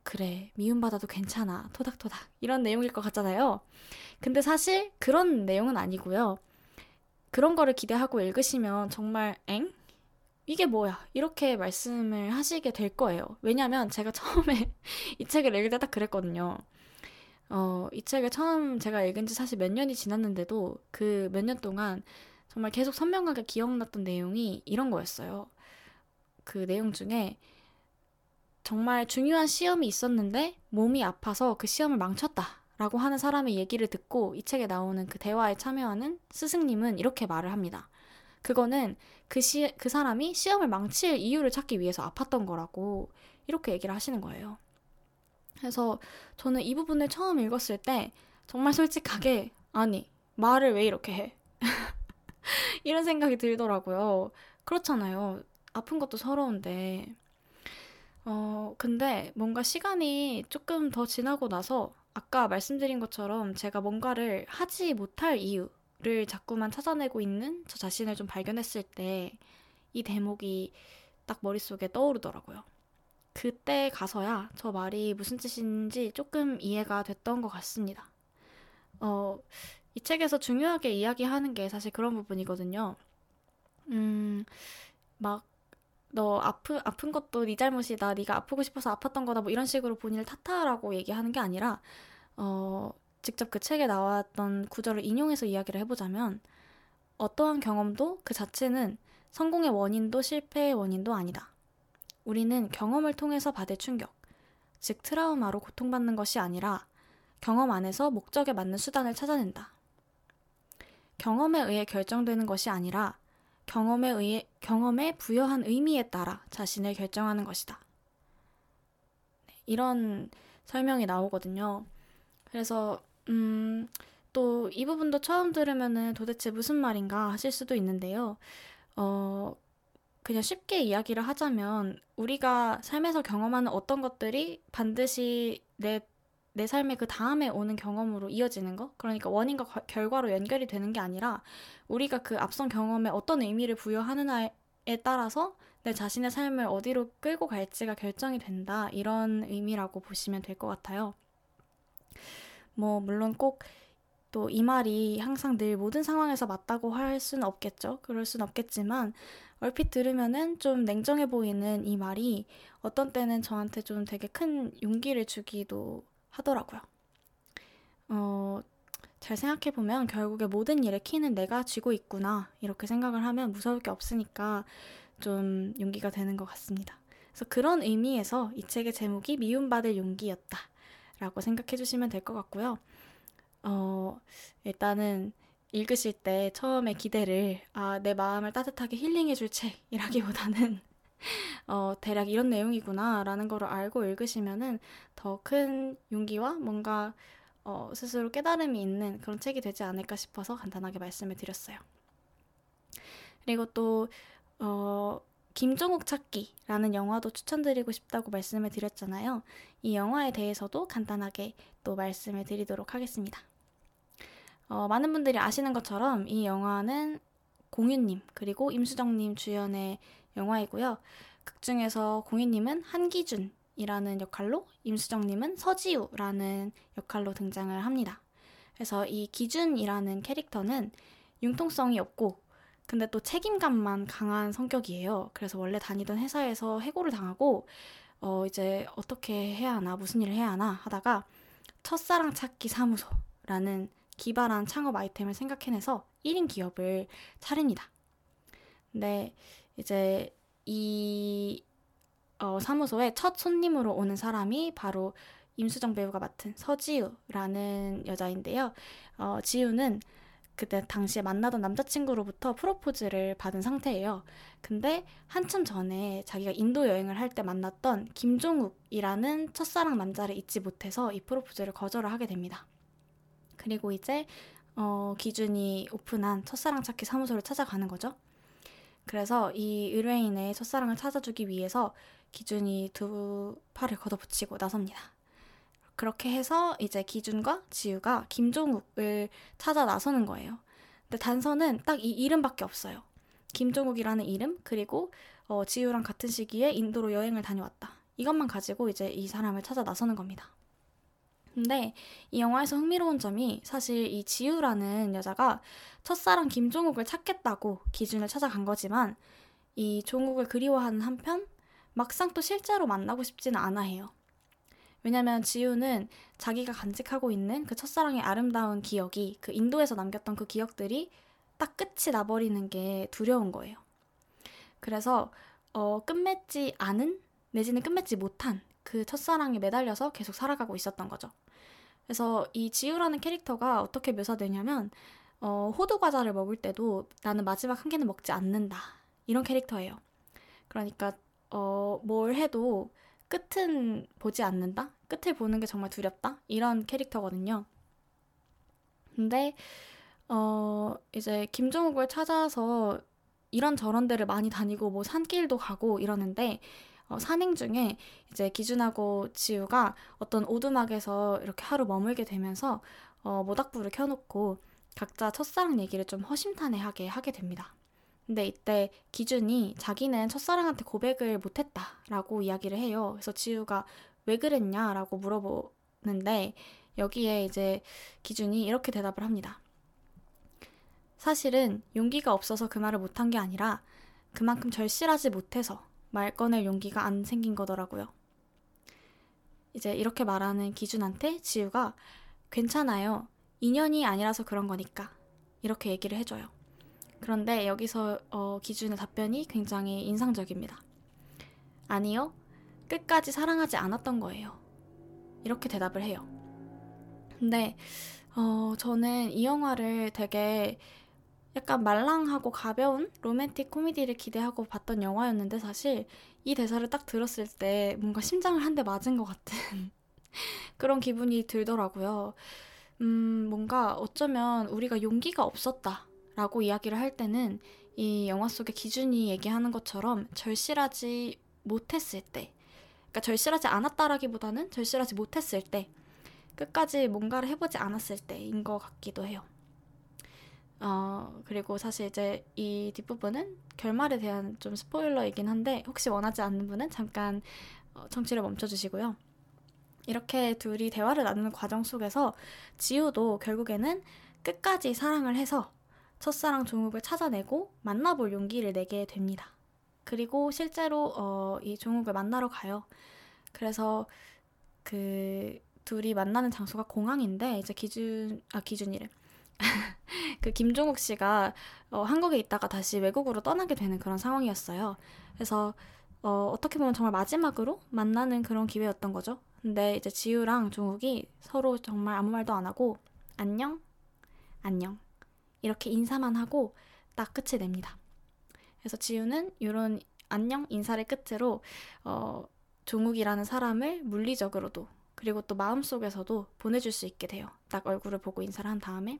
Speaker 1: 그래 미움받아도 괜찮아 토닥토닥 이런 내용일 것 같잖아요. 근데 사실 그런 내용은 아니고요. 그런 거를 기대하고 읽으시면 정말 엥? 이게 뭐야? 이렇게 말씀을 하시게 될 거예요. 왜냐면 제가 처음에 이 책을 읽을 때 딱 그랬거든요. 어, 이 책을 처음 제가 읽은 지 사실 몇 년이 지났는데도 그 몇 년 동안 정말 계속 선명하게 기억났던 내용이 이런 거였어요. 그 내용 중에 정말 중요한 시험이 있었는데 몸이 아파서 그 시험을 망쳤다. 라고 하는 사람의 얘기를 듣고 이 책에 나오는 그 대화에 참여하는 스승님은 이렇게 말을 합니다. 그거는 그, 시, 그 사람이 시험을 망칠 이유를 찾기 위해서 아팠던 거라고 이렇게 얘기를 하시는 거예요. 그래서 저는 이 부분을 처음 읽었을 때 정말 솔직하게 아니 말을 왜 이렇게 해 이런 생각이 들더라고요. 그렇잖아요. 아픈 것도 서러운데 어 근데 뭔가 시간이 조금 더 지나고 나서 아까 말씀드린 것처럼 제가 뭔가를 하지 못할 이유를 자꾸만 찾아내고 있는 저 자신을 좀 발견했을 때 이 대목이 딱 머릿속에 떠오르더라고요. 그때 가서야 저 말이 무슨 뜻인지 조금 이해가 됐던 것 같습니다. 어, 이 책에서 중요하게 이야기하는 게 사실 그런 부분이거든요. 음, 막, 너 아프, 아픈 것도 네 잘못이다. 네가 아프고 싶어서 아팠던 거다. 뭐 이런 식으로 본인을 탓하라고 얘기하는 게 아니라, 어, 직접 그 책에 나왔던 구절을 인용해서 이야기를 해보자면, 어떠한 경험도 그 자체는 성공의 원인도 실패의 원인도 아니다. 우리는 경험을 통해서 받을 충격, 즉 트라우마로 고통받는 것이 아니라 경험 안에서 목적에 맞는 수단을 찾아낸다. 경험에 의해 결정되는 것이 아니라 경험에 의해 경험에 부여한 의미에 따라 자신을 결정하는 것이다. 네, 이런 설명이 나오거든요. 그래서 음, 또 이 부분도 처음 들으면은 도대체 무슨 말인가 하실 수도 있는데요. 어, 그냥 쉽게 이야기를 하자면 우리가 삶에서 경험하는 어떤 것들이 반드시 내, 내 삶의 그 다음에 오는 경험으로 이어지는 거? 그러니까 원인과 과, 결과로 연결이 되는 게 아니라 우리가 그 앞선 경험에 어떤 의미를 부여하느냐에 따라서 내 자신의 삶을 어디로 끌고 갈지가 결정이 된다. 이런 의미라고 보시면 될 것 같아요. 뭐, 물론 꼭 또이 말이 항상 늘 모든 상황에서 맞다고 할 수는 없겠죠. 그럴 수는 없겠지만, 얼핏 들으면은 좀 냉정해 보이는 이 말이 어떤 때는 저한테 좀 되게 큰 용기를 주기도 하더라고요. 어, 잘 생각해보면 결국에 모든 일의 키는 내가 쥐고 있구나. 이렇게 생각을 하면 무서울 게 없으니까 좀 용기가 되는 것 같습니다. 그래서 그런 의미에서 이 책의 제목이 미움받을 용기였다. 라고 생각해 주시면 될 것 같고요. 어, 일단은 읽으실 때 처음에 기대를 아, 내 마음을 따뜻하게 힐링해 줄 책이라기보다는 어, 대략 이런 내용이구나 라는 거를 알고 읽으시면은 더 큰 용기와 뭔가 어, 스스로 깨달음이 있는 그런 책이 되지 않을까 싶어서 간단하게 말씀을 드렸어요. 그리고 또 어, 김종욱 찾기라는 영화도 추천드리고 싶다고 말씀을 드렸잖아요. 이 영화에 대해서도 간단하게 또 말씀을 드리도록 하겠습니다. 어, 많은 분들이 아시는 것처럼 이 영화는 공유님 그리고 임수정님 주연의 영화이고요. 극 중에서 공유님은 한기준이라는 역할로 임수정님은 서지우라는 역할로 등장을 합니다. 그래서 이 기준이라는 캐릭터는 융통성이 없고 근데 또 책임감만 강한 성격이에요. 그래서 원래 다니던 회사에서 해고를 당하고 어 이제 어떻게 해야 하나 무슨 일을 해야 하나 하다가 첫사랑 찾기 사무소라는 기발한 창업 아이템을 생각해내서 1인 기업을 차립니다. 근데 이제 이 어, 사무소에 첫 손님으로 오는 사람이 바로 임수정 배우가 맡은 서지우라는 여자인데요. 어, 지우는 그때 당시에 만나던 남자친구로부터 프로포즈를 받은 상태예요. 근데 한참 전에 자기가 인도 여행을 할 때 만났던 김종욱이라는 첫사랑 남자를 잊지 못해서 이 프로포즈를 거절을 하게 됩니다. 그리고 이제 어, 기준이 오픈한 첫사랑 찾기 사무소를 찾아가는 거죠. 그래서 이 의뢰인의 첫사랑을 찾아주기 위해서 기준이 두 팔을 걷어붙이고 나섭니다. 그렇게 해서 이제 기준과 지우가 김종욱을 찾아 나서는 거예요. 근데 단서는 딱 이 이름밖에 없어요. 김종욱이라는 이름 그리고 어, 지우랑 같은 시기에 인도로 여행을 다녀왔다. 이것만 가지고 이제 이 사람을 찾아 나서는 겁니다. 근데 이 영화에서 흥미로운 점이 사실 이 지우라는 여자가 첫사랑 김종욱을 찾겠다고 기준을 찾아간 거지만 이 종욱을 그리워하는 한편 막상 또 실제로 만나고 싶지는 않아 해요. 왜냐면 지우는 자기가 간직하고 있는 그 첫사랑의 아름다운 기억이 그 인도에서 남겼던 그 기억들이 딱 끝이 나버리는 게 두려운 거예요. 그래서 어, 끝맺지 않은 내지는 끝맺지 못한 그 첫사랑에 매달려서 계속 살아가고 있었던 거죠. 그래서 이 지우라는 캐릭터가 어떻게 묘사되냐면 어, 호두 과자를 먹을 때도 나는 마지막 한 개는 먹지 않는다 이런 캐릭터예요. 그러니까 어, 뭘 해도 끝은 보지 않는다? 끝을 보는 게 정말 두렵다? 이런 캐릭터거든요. 근데, 어, 이제 김종욱을 찾아서 이런저런 데를 많이 다니고 뭐 산길도 가고 이러는데, 어, 산행 중에 이제 기준하고 지우가 어떤 오두막에서 이렇게 하루 머물게 되면서 어, 모닥불을 켜놓고 각자 첫사랑 얘기를 좀 허심탄회하게 하게 됩니다. 근데 이때 기준이 자기는 첫사랑한테 고백을 못했다라고 이야기를 해요. 그래서 지우가 왜 그랬냐라고 물어보는데 여기에 이제 기준이 이렇게 대답을 합니다. 사실은 용기가 없어서 그 말을 못한 게 아니라 그만큼 절실하지 못해서 말 꺼낼 용기가 안 생긴 거더라고요. 이제 이렇게 말하는 기준한테 지우가 괜찮아요. 인연이 아니라서 그런 거니까. 이렇게 얘기를 해줘요. 그런데 여기서 어, 기준의 답변이 굉장히 인상적입니다. 아니요. 끝까지 사랑하지 않았던 거예요. 이렇게 대답을 해요. 근데 어, 저는 이 영화를 되게 약간 말랑하고 가벼운 로맨틱 코미디를 기대하고 봤던 영화였는데 사실 이 대사를 딱 들었을 때 뭔가 심장을 한 대 맞은 것 같은 그런 기분이 들더라고요. 음, 뭔가 어쩌면 우리가 용기가 없었다. 라고 이야기를 할 때는 이 영화 속의 기준이 얘기하는 것처럼 절실하지 못했을 때, 그러니까 절실하지 않았다라기보다는 절실하지 못했을 때, 끝까지 뭔가를 해보지 않았을 때인 것 같기도 해요. 어, 그리고 사실 이제 이 뒷부분은 결말에 대한 좀 스포일러이긴 한데, 혹시 원하지 않는 분은 잠깐 어, 청취를 멈춰주시고요. 이렇게 둘이 대화를 나누는 과정 속에서 지우도 결국에는 끝까지 사랑을 해서 첫사랑 종욱을 찾아내고 만나볼 용기를 내게 됩니다. 그리고 실제로 어, 이 종욱을 만나러 가요. 그래서 그 둘이 만나는 장소가 공항인데 이제 기준 아 기준이래. 그 김종욱 씨가 어, 한국에 있다가 다시 외국으로 떠나게 되는 그런 상황이었어요. 그래서 어, 어떻게 보면 정말 마지막으로 만나는 그런 기회였던 거죠. 근데 이제 지우랑 종욱이 서로 정말 아무 말도 안 하고 안녕, 안녕 이렇게 인사만 하고 딱 끝을 냅니다. 그래서 지우는 이런 안녕 인사를 끝으로 어, 종욱이라는 사람을 물리적으로도 그리고 또 마음속에서도 보내줄 수 있게 돼요. 딱 얼굴을 보고 인사를 한 다음에.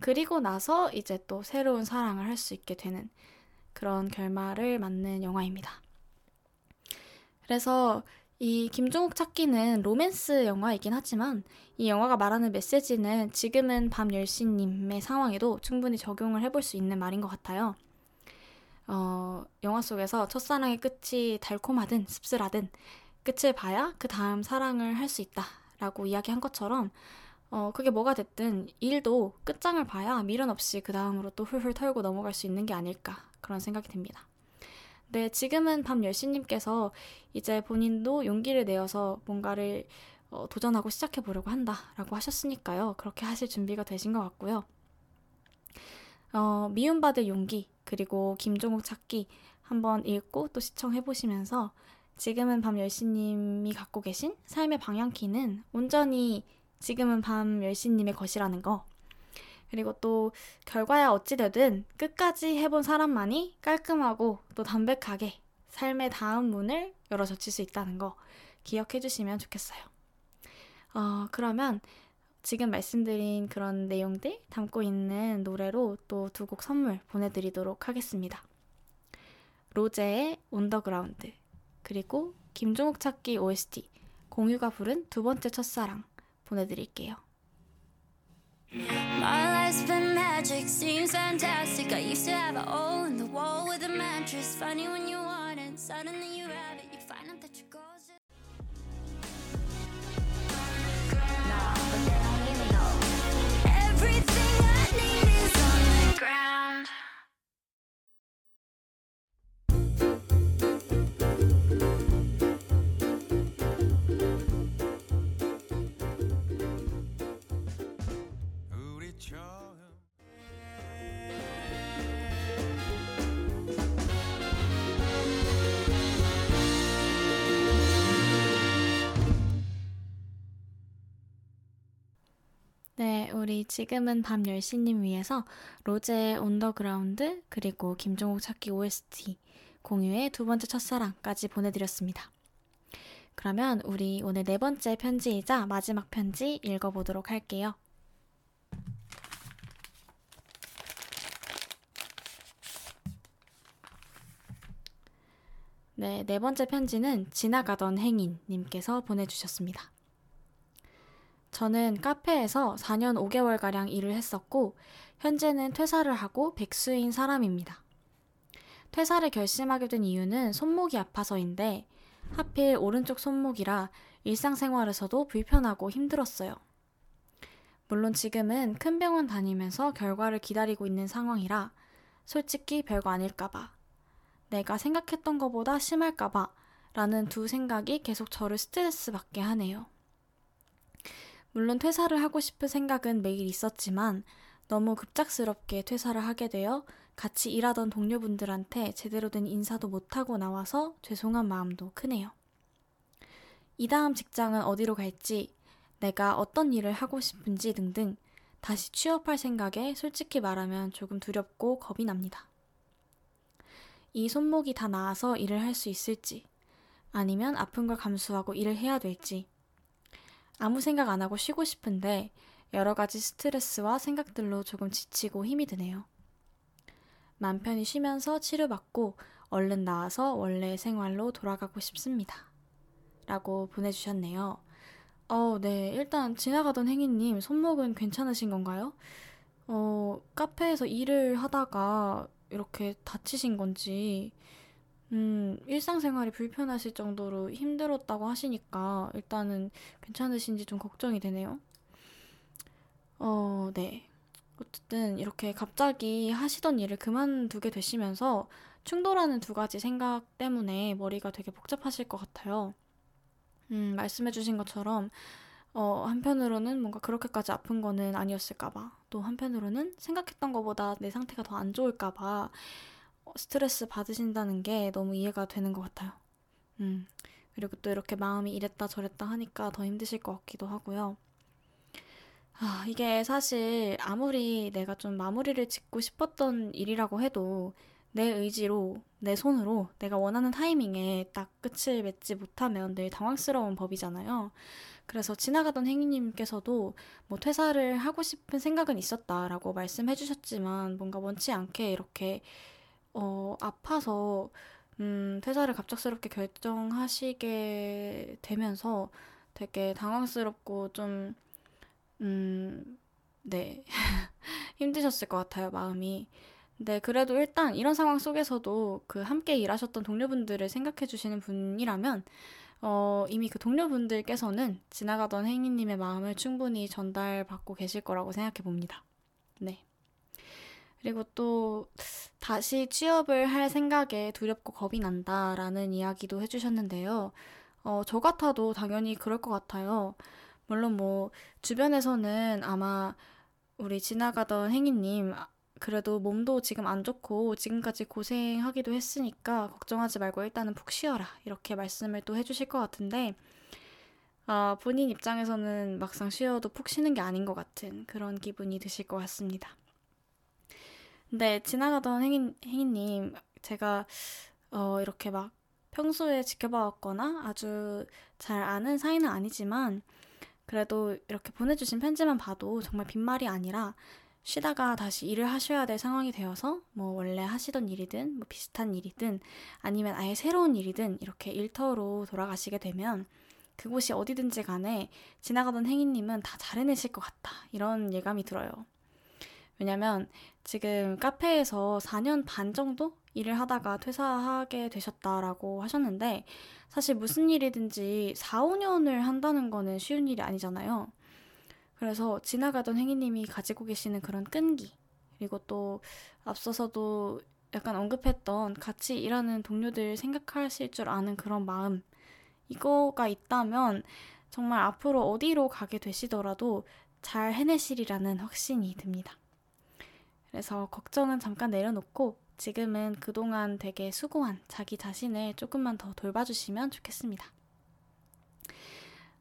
Speaker 1: 그리고 나서 이제 또 새로운 사랑을 할 수 있게 되는 그런 결말을 맞는 영화입니다. 그래서 이 김종욱 찾기는 로맨스 영화이긴 하지만 이 영화가 말하는 메시지는 지금은 밤 10시님의 상황에도 충분히 적용을 해볼 수 있는 말인 것 같아요. 어, 영화 속에서 첫사랑의 끝이 달콤하든 씁쓸하든 끝을 봐야 그 다음 사랑을 할 수 있다 라고 이야기한 것처럼 어, 그게 뭐가 됐든 일도 끝장을 봐야 미련 없이 그 다음으로 또 훌훌 털고 넘어갈 수 있는 게 아닐까 그런 생각이 듭니다. 네, 지금은 밤 10시님께서 이제 본인도 용기를 내어서 뭔가를 어, 도전하고 시작해 보려고 한다라고 하셨으니까요. 그렇게 하실 준비가 되신 것 같고요. 어, 미움받을 용기, 그리고 김종욱 찾기 한번 읽고 또 시청해 보시면서 지금은 밤 10시님이 갖고 계신 삶의 방향키는 온전히 지금은 밤 10시님의 것이라는 거. 그리고 또 결과야 어찌되든 끝까지 해본 사람만이 깔끔하고 또 담백하게 삶의 다음 문을 열어 젖힐 수 있다는 거 기억해 주시면 좋겠어요. 어, 그러면 지금 말씀드린 그런 내용들 담고 있는 노래로 또 두 곡 선물 보내드리도록 하겠습니다. 로제의 온더그라운드 그리고 김종욱 찾기 OST 공유가 부른 두 번째 첫사랑 보내드릴게요.
Speaker 2: My life's been magic, seems fantastic. I used to have a hole in the wall with a mattress. Funny when you want it, suddenly you have it. You find out that your goals.
Speaker 1: 네, 우리 지금은 밤 10시님 위해서 로제의 온더그라운드 그리고 김종욱 찾기 OST 공유의 두 번째 첫사랑까지 보내드렸습니다. 그러면 우리 오늘 네 번째 편지이자 마지막 편지 읽어보도록 할게요. 네, 네 번째 편지는 지나가던 행인님께서 보내주셨습니다. 저는 카페에서 4년 5개월가량 일을 했었고, 현재는 퇴사를 하고 백수인 사람입니다. 퇴사를 결심하게 된 이유는 손목이 아파서인데, 하필 오른쪽 손목이라 일상생활에서도 불편하고 힘들었어요. 물론 지금은 큰 병원 다니면서 결과를 기다리고 있는 상황이라 솔직히 별거 아닐까봐, 내가 생각했던 것보다 심할까봐 라는 두 생각이 계속 저를 스트레스 받게 하네요. 물론 퇴사를 하고 싶은 생각은 매일 있었지만 너무 급작스럽게 퇴사를 하게 되어 같이 일하던 동료분들한테 제대로 된 인사도 못하고 나와서 죄송한 마음도 크네요. 이 다음 직장은 어디로 갈지, 내가 어떤 일을 하고 싶은지 등등 다시 취업할 생각에 솔직히 말하면 조금 두렵고 겁이 납니다. 이 손목이 다 나아서 일을 할 수 있을지, 아니면 아픈 걸 감수하고 일을 해야 될지, 아무 생각 안 하고 쉬고 싶은데 여러 가지 스트레스와 생각들로 조금 지치고 힘이 드네요. 맘 편히 쉬면서 치료받고 얼른 나와서 원래 생활로 돌아가고 싶습니다. 라고 보내주셨네요. 어, 네. 일단 지나가던 행인님 손목은 괜찮으신 건가요? 어, 카페에서 일을 하다가 이렇게 다치신 건지, 음, 일상생활이 불편하실 정도로 힘들었다고 하시니까 일단은 괜찮으신지 좀 걱정이 되네요. 어, 네. 어쨌든 이렇게 갑자기 하시던 일을 그만두게 되시면서 충돌하는 두 가지 생각 때문에 머리가 되게 복잡하실 것 같아요. 음, 말씀해주신 것처럼, 어, 한편으로는 뭔가 그렇게까지 아픈 거는 아니었을까봐, 또 한편으로는 생각했던 것보다 내 상태가 더 안 좋을까봐, 어, 스트레스 받으신다는 게 너무 이해가 되는 것 같아요. 음, 그리고 또 이렇게 마음이 이랬다 저랬다 하니까 더 힘드실 것 같기도 하고요. 아, 이게 사실 아무리 내가 좀 마무리를 짓고 싶었던 일이라고 해도 내 의지로, 내 손으로 내가 원하는 타이밍에 딱 끝을 맺지 못하면 늘 당황스러운 법이잖아요. 그래서 지나가던 행위님께서도 뭐 퇴사를 하고 싶은 생각은 있었다라고 말씀해 주셨지만 뭔가 원치 않게 이렇게 어, 아파서 음, 퇴사를 갑작스럽게 결정하시게 되면서 되게 당황스럽고 좀, 음, 네. 힘드셨을 것 같아요, 마음이. 근데 그래도 일단 이런 상황 속에서도 그 함께 일하셨던 동료분들을 생각해 주시는 분이라면 어, 이미 그 동료분들께서는 지나가던 행위님의 마음을 충분히 전달받고 계실 거라고 생각해 봅니다. 네. 그리고 또 다시 취업을 할 생각에 두렵고 겁이 난다라는 이야기도 해주셨는데요. 어, 저 같아도 당연히 그럴 것 같아요. 물론 뭐 주변에서는 아마 우리 지나가던 행위님 그래도 몸도 지금 안 좋고 지금까지 고생하기도 했으니까 걱정하지 말고 일단은 푹 쉬어라. 이렇게 말씀을 또 해주실 것 같은데, 아, 본인 입장에서는 막상 쉬어도 푹 쉬는 게 아닌 것 같은 그런 기분이 드실 것 같습니다. 근데 지나가던 행인, 행인님, 제가, 어, 이렇게 막 평소에 지켜봐왔거나 아주 잘 아는 사이는 아니지만, 그래도 이렇게 보내주신 편지만 봐도 정말 빈말이 아니라 쉬다가 다시 일을 하셔야 될 상황이 되어서 뭐 원래 하시던 일이든 뭐 비슷한 일이든 아니면 아예 새로운 일이든 이렇게 일터로 돌아가시게 되면 그곳이 어디든지 간에 지나가던 행인님은 다 잘해내실 것 같다. 이런 예감이 들어요. 왜냐면 지금 카페에서 4년 반 정도 일을 하다가 퇴사하게 되셨다라고 하셨는데 사실 무슨 일이든지 4, 5년을 한다는 거는 쉬운 일이 아니잖아요. 그래서 지나가던 행위님이 가지고 계시는 그런 끈기, 그리고 또 앞서서도 약간 언급했던 같이 일하는 동료들 생각하실 줄 아는 그런 마음, 이거가 있다면 정말 앞으로 어디로 가게 되시더라도 잘 해내시리라는 확신이 듭니다. 그래서 걱정은 잠깐 내려놓고 지금은 그동안 되게 수고한 자기 자신을 조금만 더 돌봐주시면 좋겠습니다.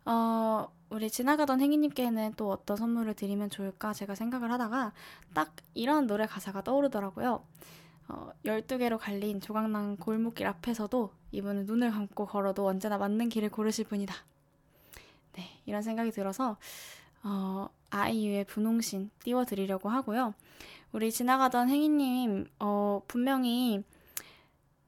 Speaker 1: 어, 우리 지나가던 행위님께는 또 어떤 선물을 드리면 좋을까 제가 생각을 하다가 딱 이런 노래 가사가 떠오르더라고요. 어, 12개로 갈린 조각난 골목길 앞에서도 이분은 눈을 감고 걸어도 언제나 맞는 길을 고르실 분이다. 네, 이런 생각이 들어서 어, 아이유의 분홍신 띄워드리려고 하고요. 우리 지나가던 행위님, 어, 분명히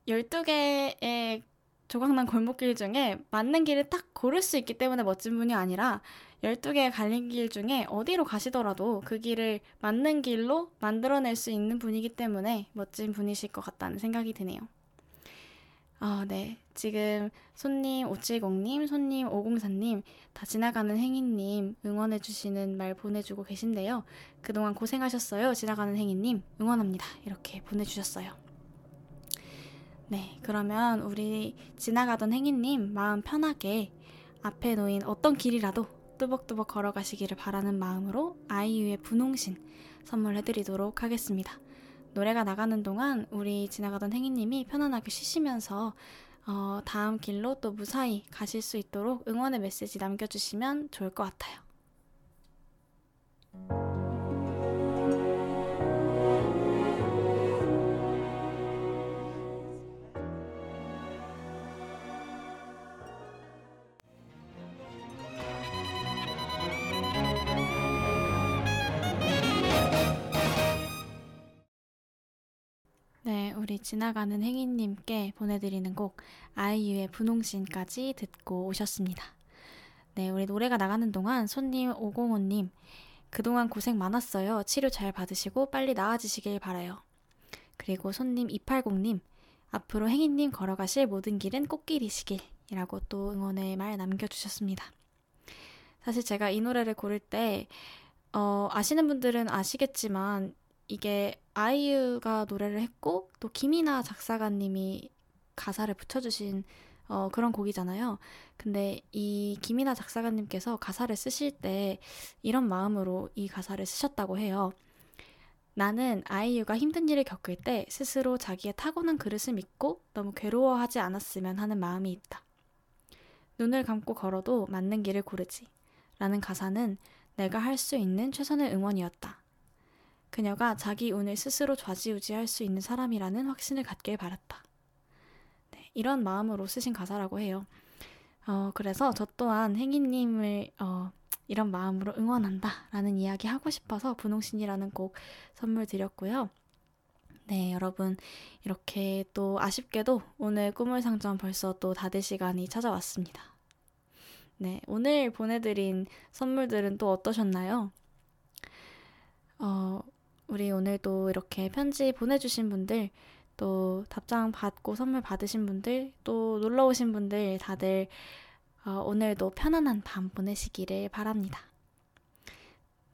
Speaker 1: 12개의 조각난 골목길 중에 맞는 길을 딱 고를 수 있기 때문에 멋진 분이 아니라 12개의 갈린 길 중에 어디로 가시더라도 그 길을 맞는 길로 만들어낼 수 있는 분이기 때문에 멋진 분이실 것 같다는 생각이 드네요. 아, 네. 지금 손님 570님, 손님 504님, 다 지나가는 행인님 응원해주시는 말 보내주고 계신데요. 그동안 고생하셨어요. 지나가는 행인님 응원합니다. 이렇게 보내주셨어요. 네, 그러면 우리 지나가던 행인님 마음 편하게 앞에 놓인 어떤 길이라도 뚜벅뚜벅 걸어가시기를 바라는 마음으로 아이유의 분홍신 선물해드리도록 하겠습니다. 노래가 나가는 동안 우리 지나가던 행인님이 편안하게 쉬시면서 어, 다음 길로 또 무사히 가실 수 있도록 응원의 메시지 남겨주시면 좋을 것 같아요. 네, 우리 지나가는 행인님께 보내드리는 곡 아이유의 분홍신까지 듣고 오셨습니다. 네, 우리 노래가 나가는 동안 손님 505님 그동안 고생 많았어요. 치료 잘 받으시고 빨리 나아지시길 바라요. 그리고 손님 280님 앞으로 행인님 걸어가실 모든 길은 꽃길이시길 이라고 또 응원의 말 남겨주셨습니다. 사실 제가 이 노래를 고를 때 어, 아시는 분들은 아시겠지만 이게 아이유가 노래를 했고 또 김이나 작사가님이 가사를 붙여주신 어, 그런 곡이잖아요. 근데 이 김이나 작사가님께서 가사를 쓰실 때 이런 마음으로 이 가사를 쓰셨다고 해요. 나는 아이유가 힘든 일을 겪을 때 스스로 자기의 타고난 그릇을 믿고 너무 괴로워하지 않았으면 하는 마음이 있다. 눈을 감고 걸어도 맞는 길을 고르지. 라는 가사는 내가 할 수 있는 최선의 응원이었다. 그녀가 자기 운을 스스로 좌지우지할 수 있는 사람이라는 확신을 갖길 바랐다. 네, 이런 마음으로 쓰신 가사라고 해요. 어, 그래서 저 또한 행이님을 어, 이런 마음으로 응원한다 라는 이야기 하고 싶어서 분홍신이라는 곡 선물 드렸고요. 네, 여러분. 이렇게 또 아쉽게도 오늘 꿈을 상점 벌써 또 닫을 시간이 찾아왔습니다. 네, 오늘 보내드린 선물들은 또 어떠셨나요? 어, 우리 오늘도 이렇게 편지 보내주신 분들, 또 답장 받고 선물 받으신 분들, 또 놀러 오신 분들 다들 어, 오늘도 편안한 밤 보내시기를 바랍니다.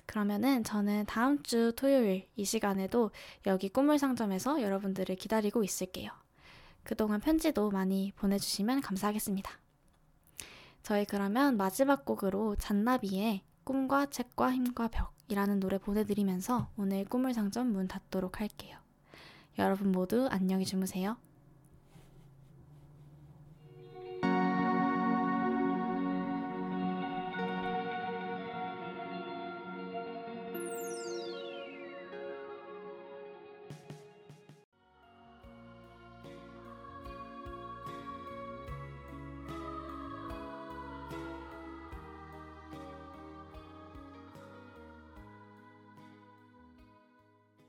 Speaker 1: 그러면은 저는 다음 주 토요일 이 시간에도 여기 꿈을 상점에서 여러분들을 기다리고 있을게요. 그동안 편지도 많이 보내주시면 감사하겠습니다. 저희 그러면 마지막 곡으로 잔나비의 꿈과 책과 힘과 벽이라는 노래 보내드리면서 오늘 꿈을 상점 문 닫도록 할게요. 여러분 모두 안녕히 주무세요.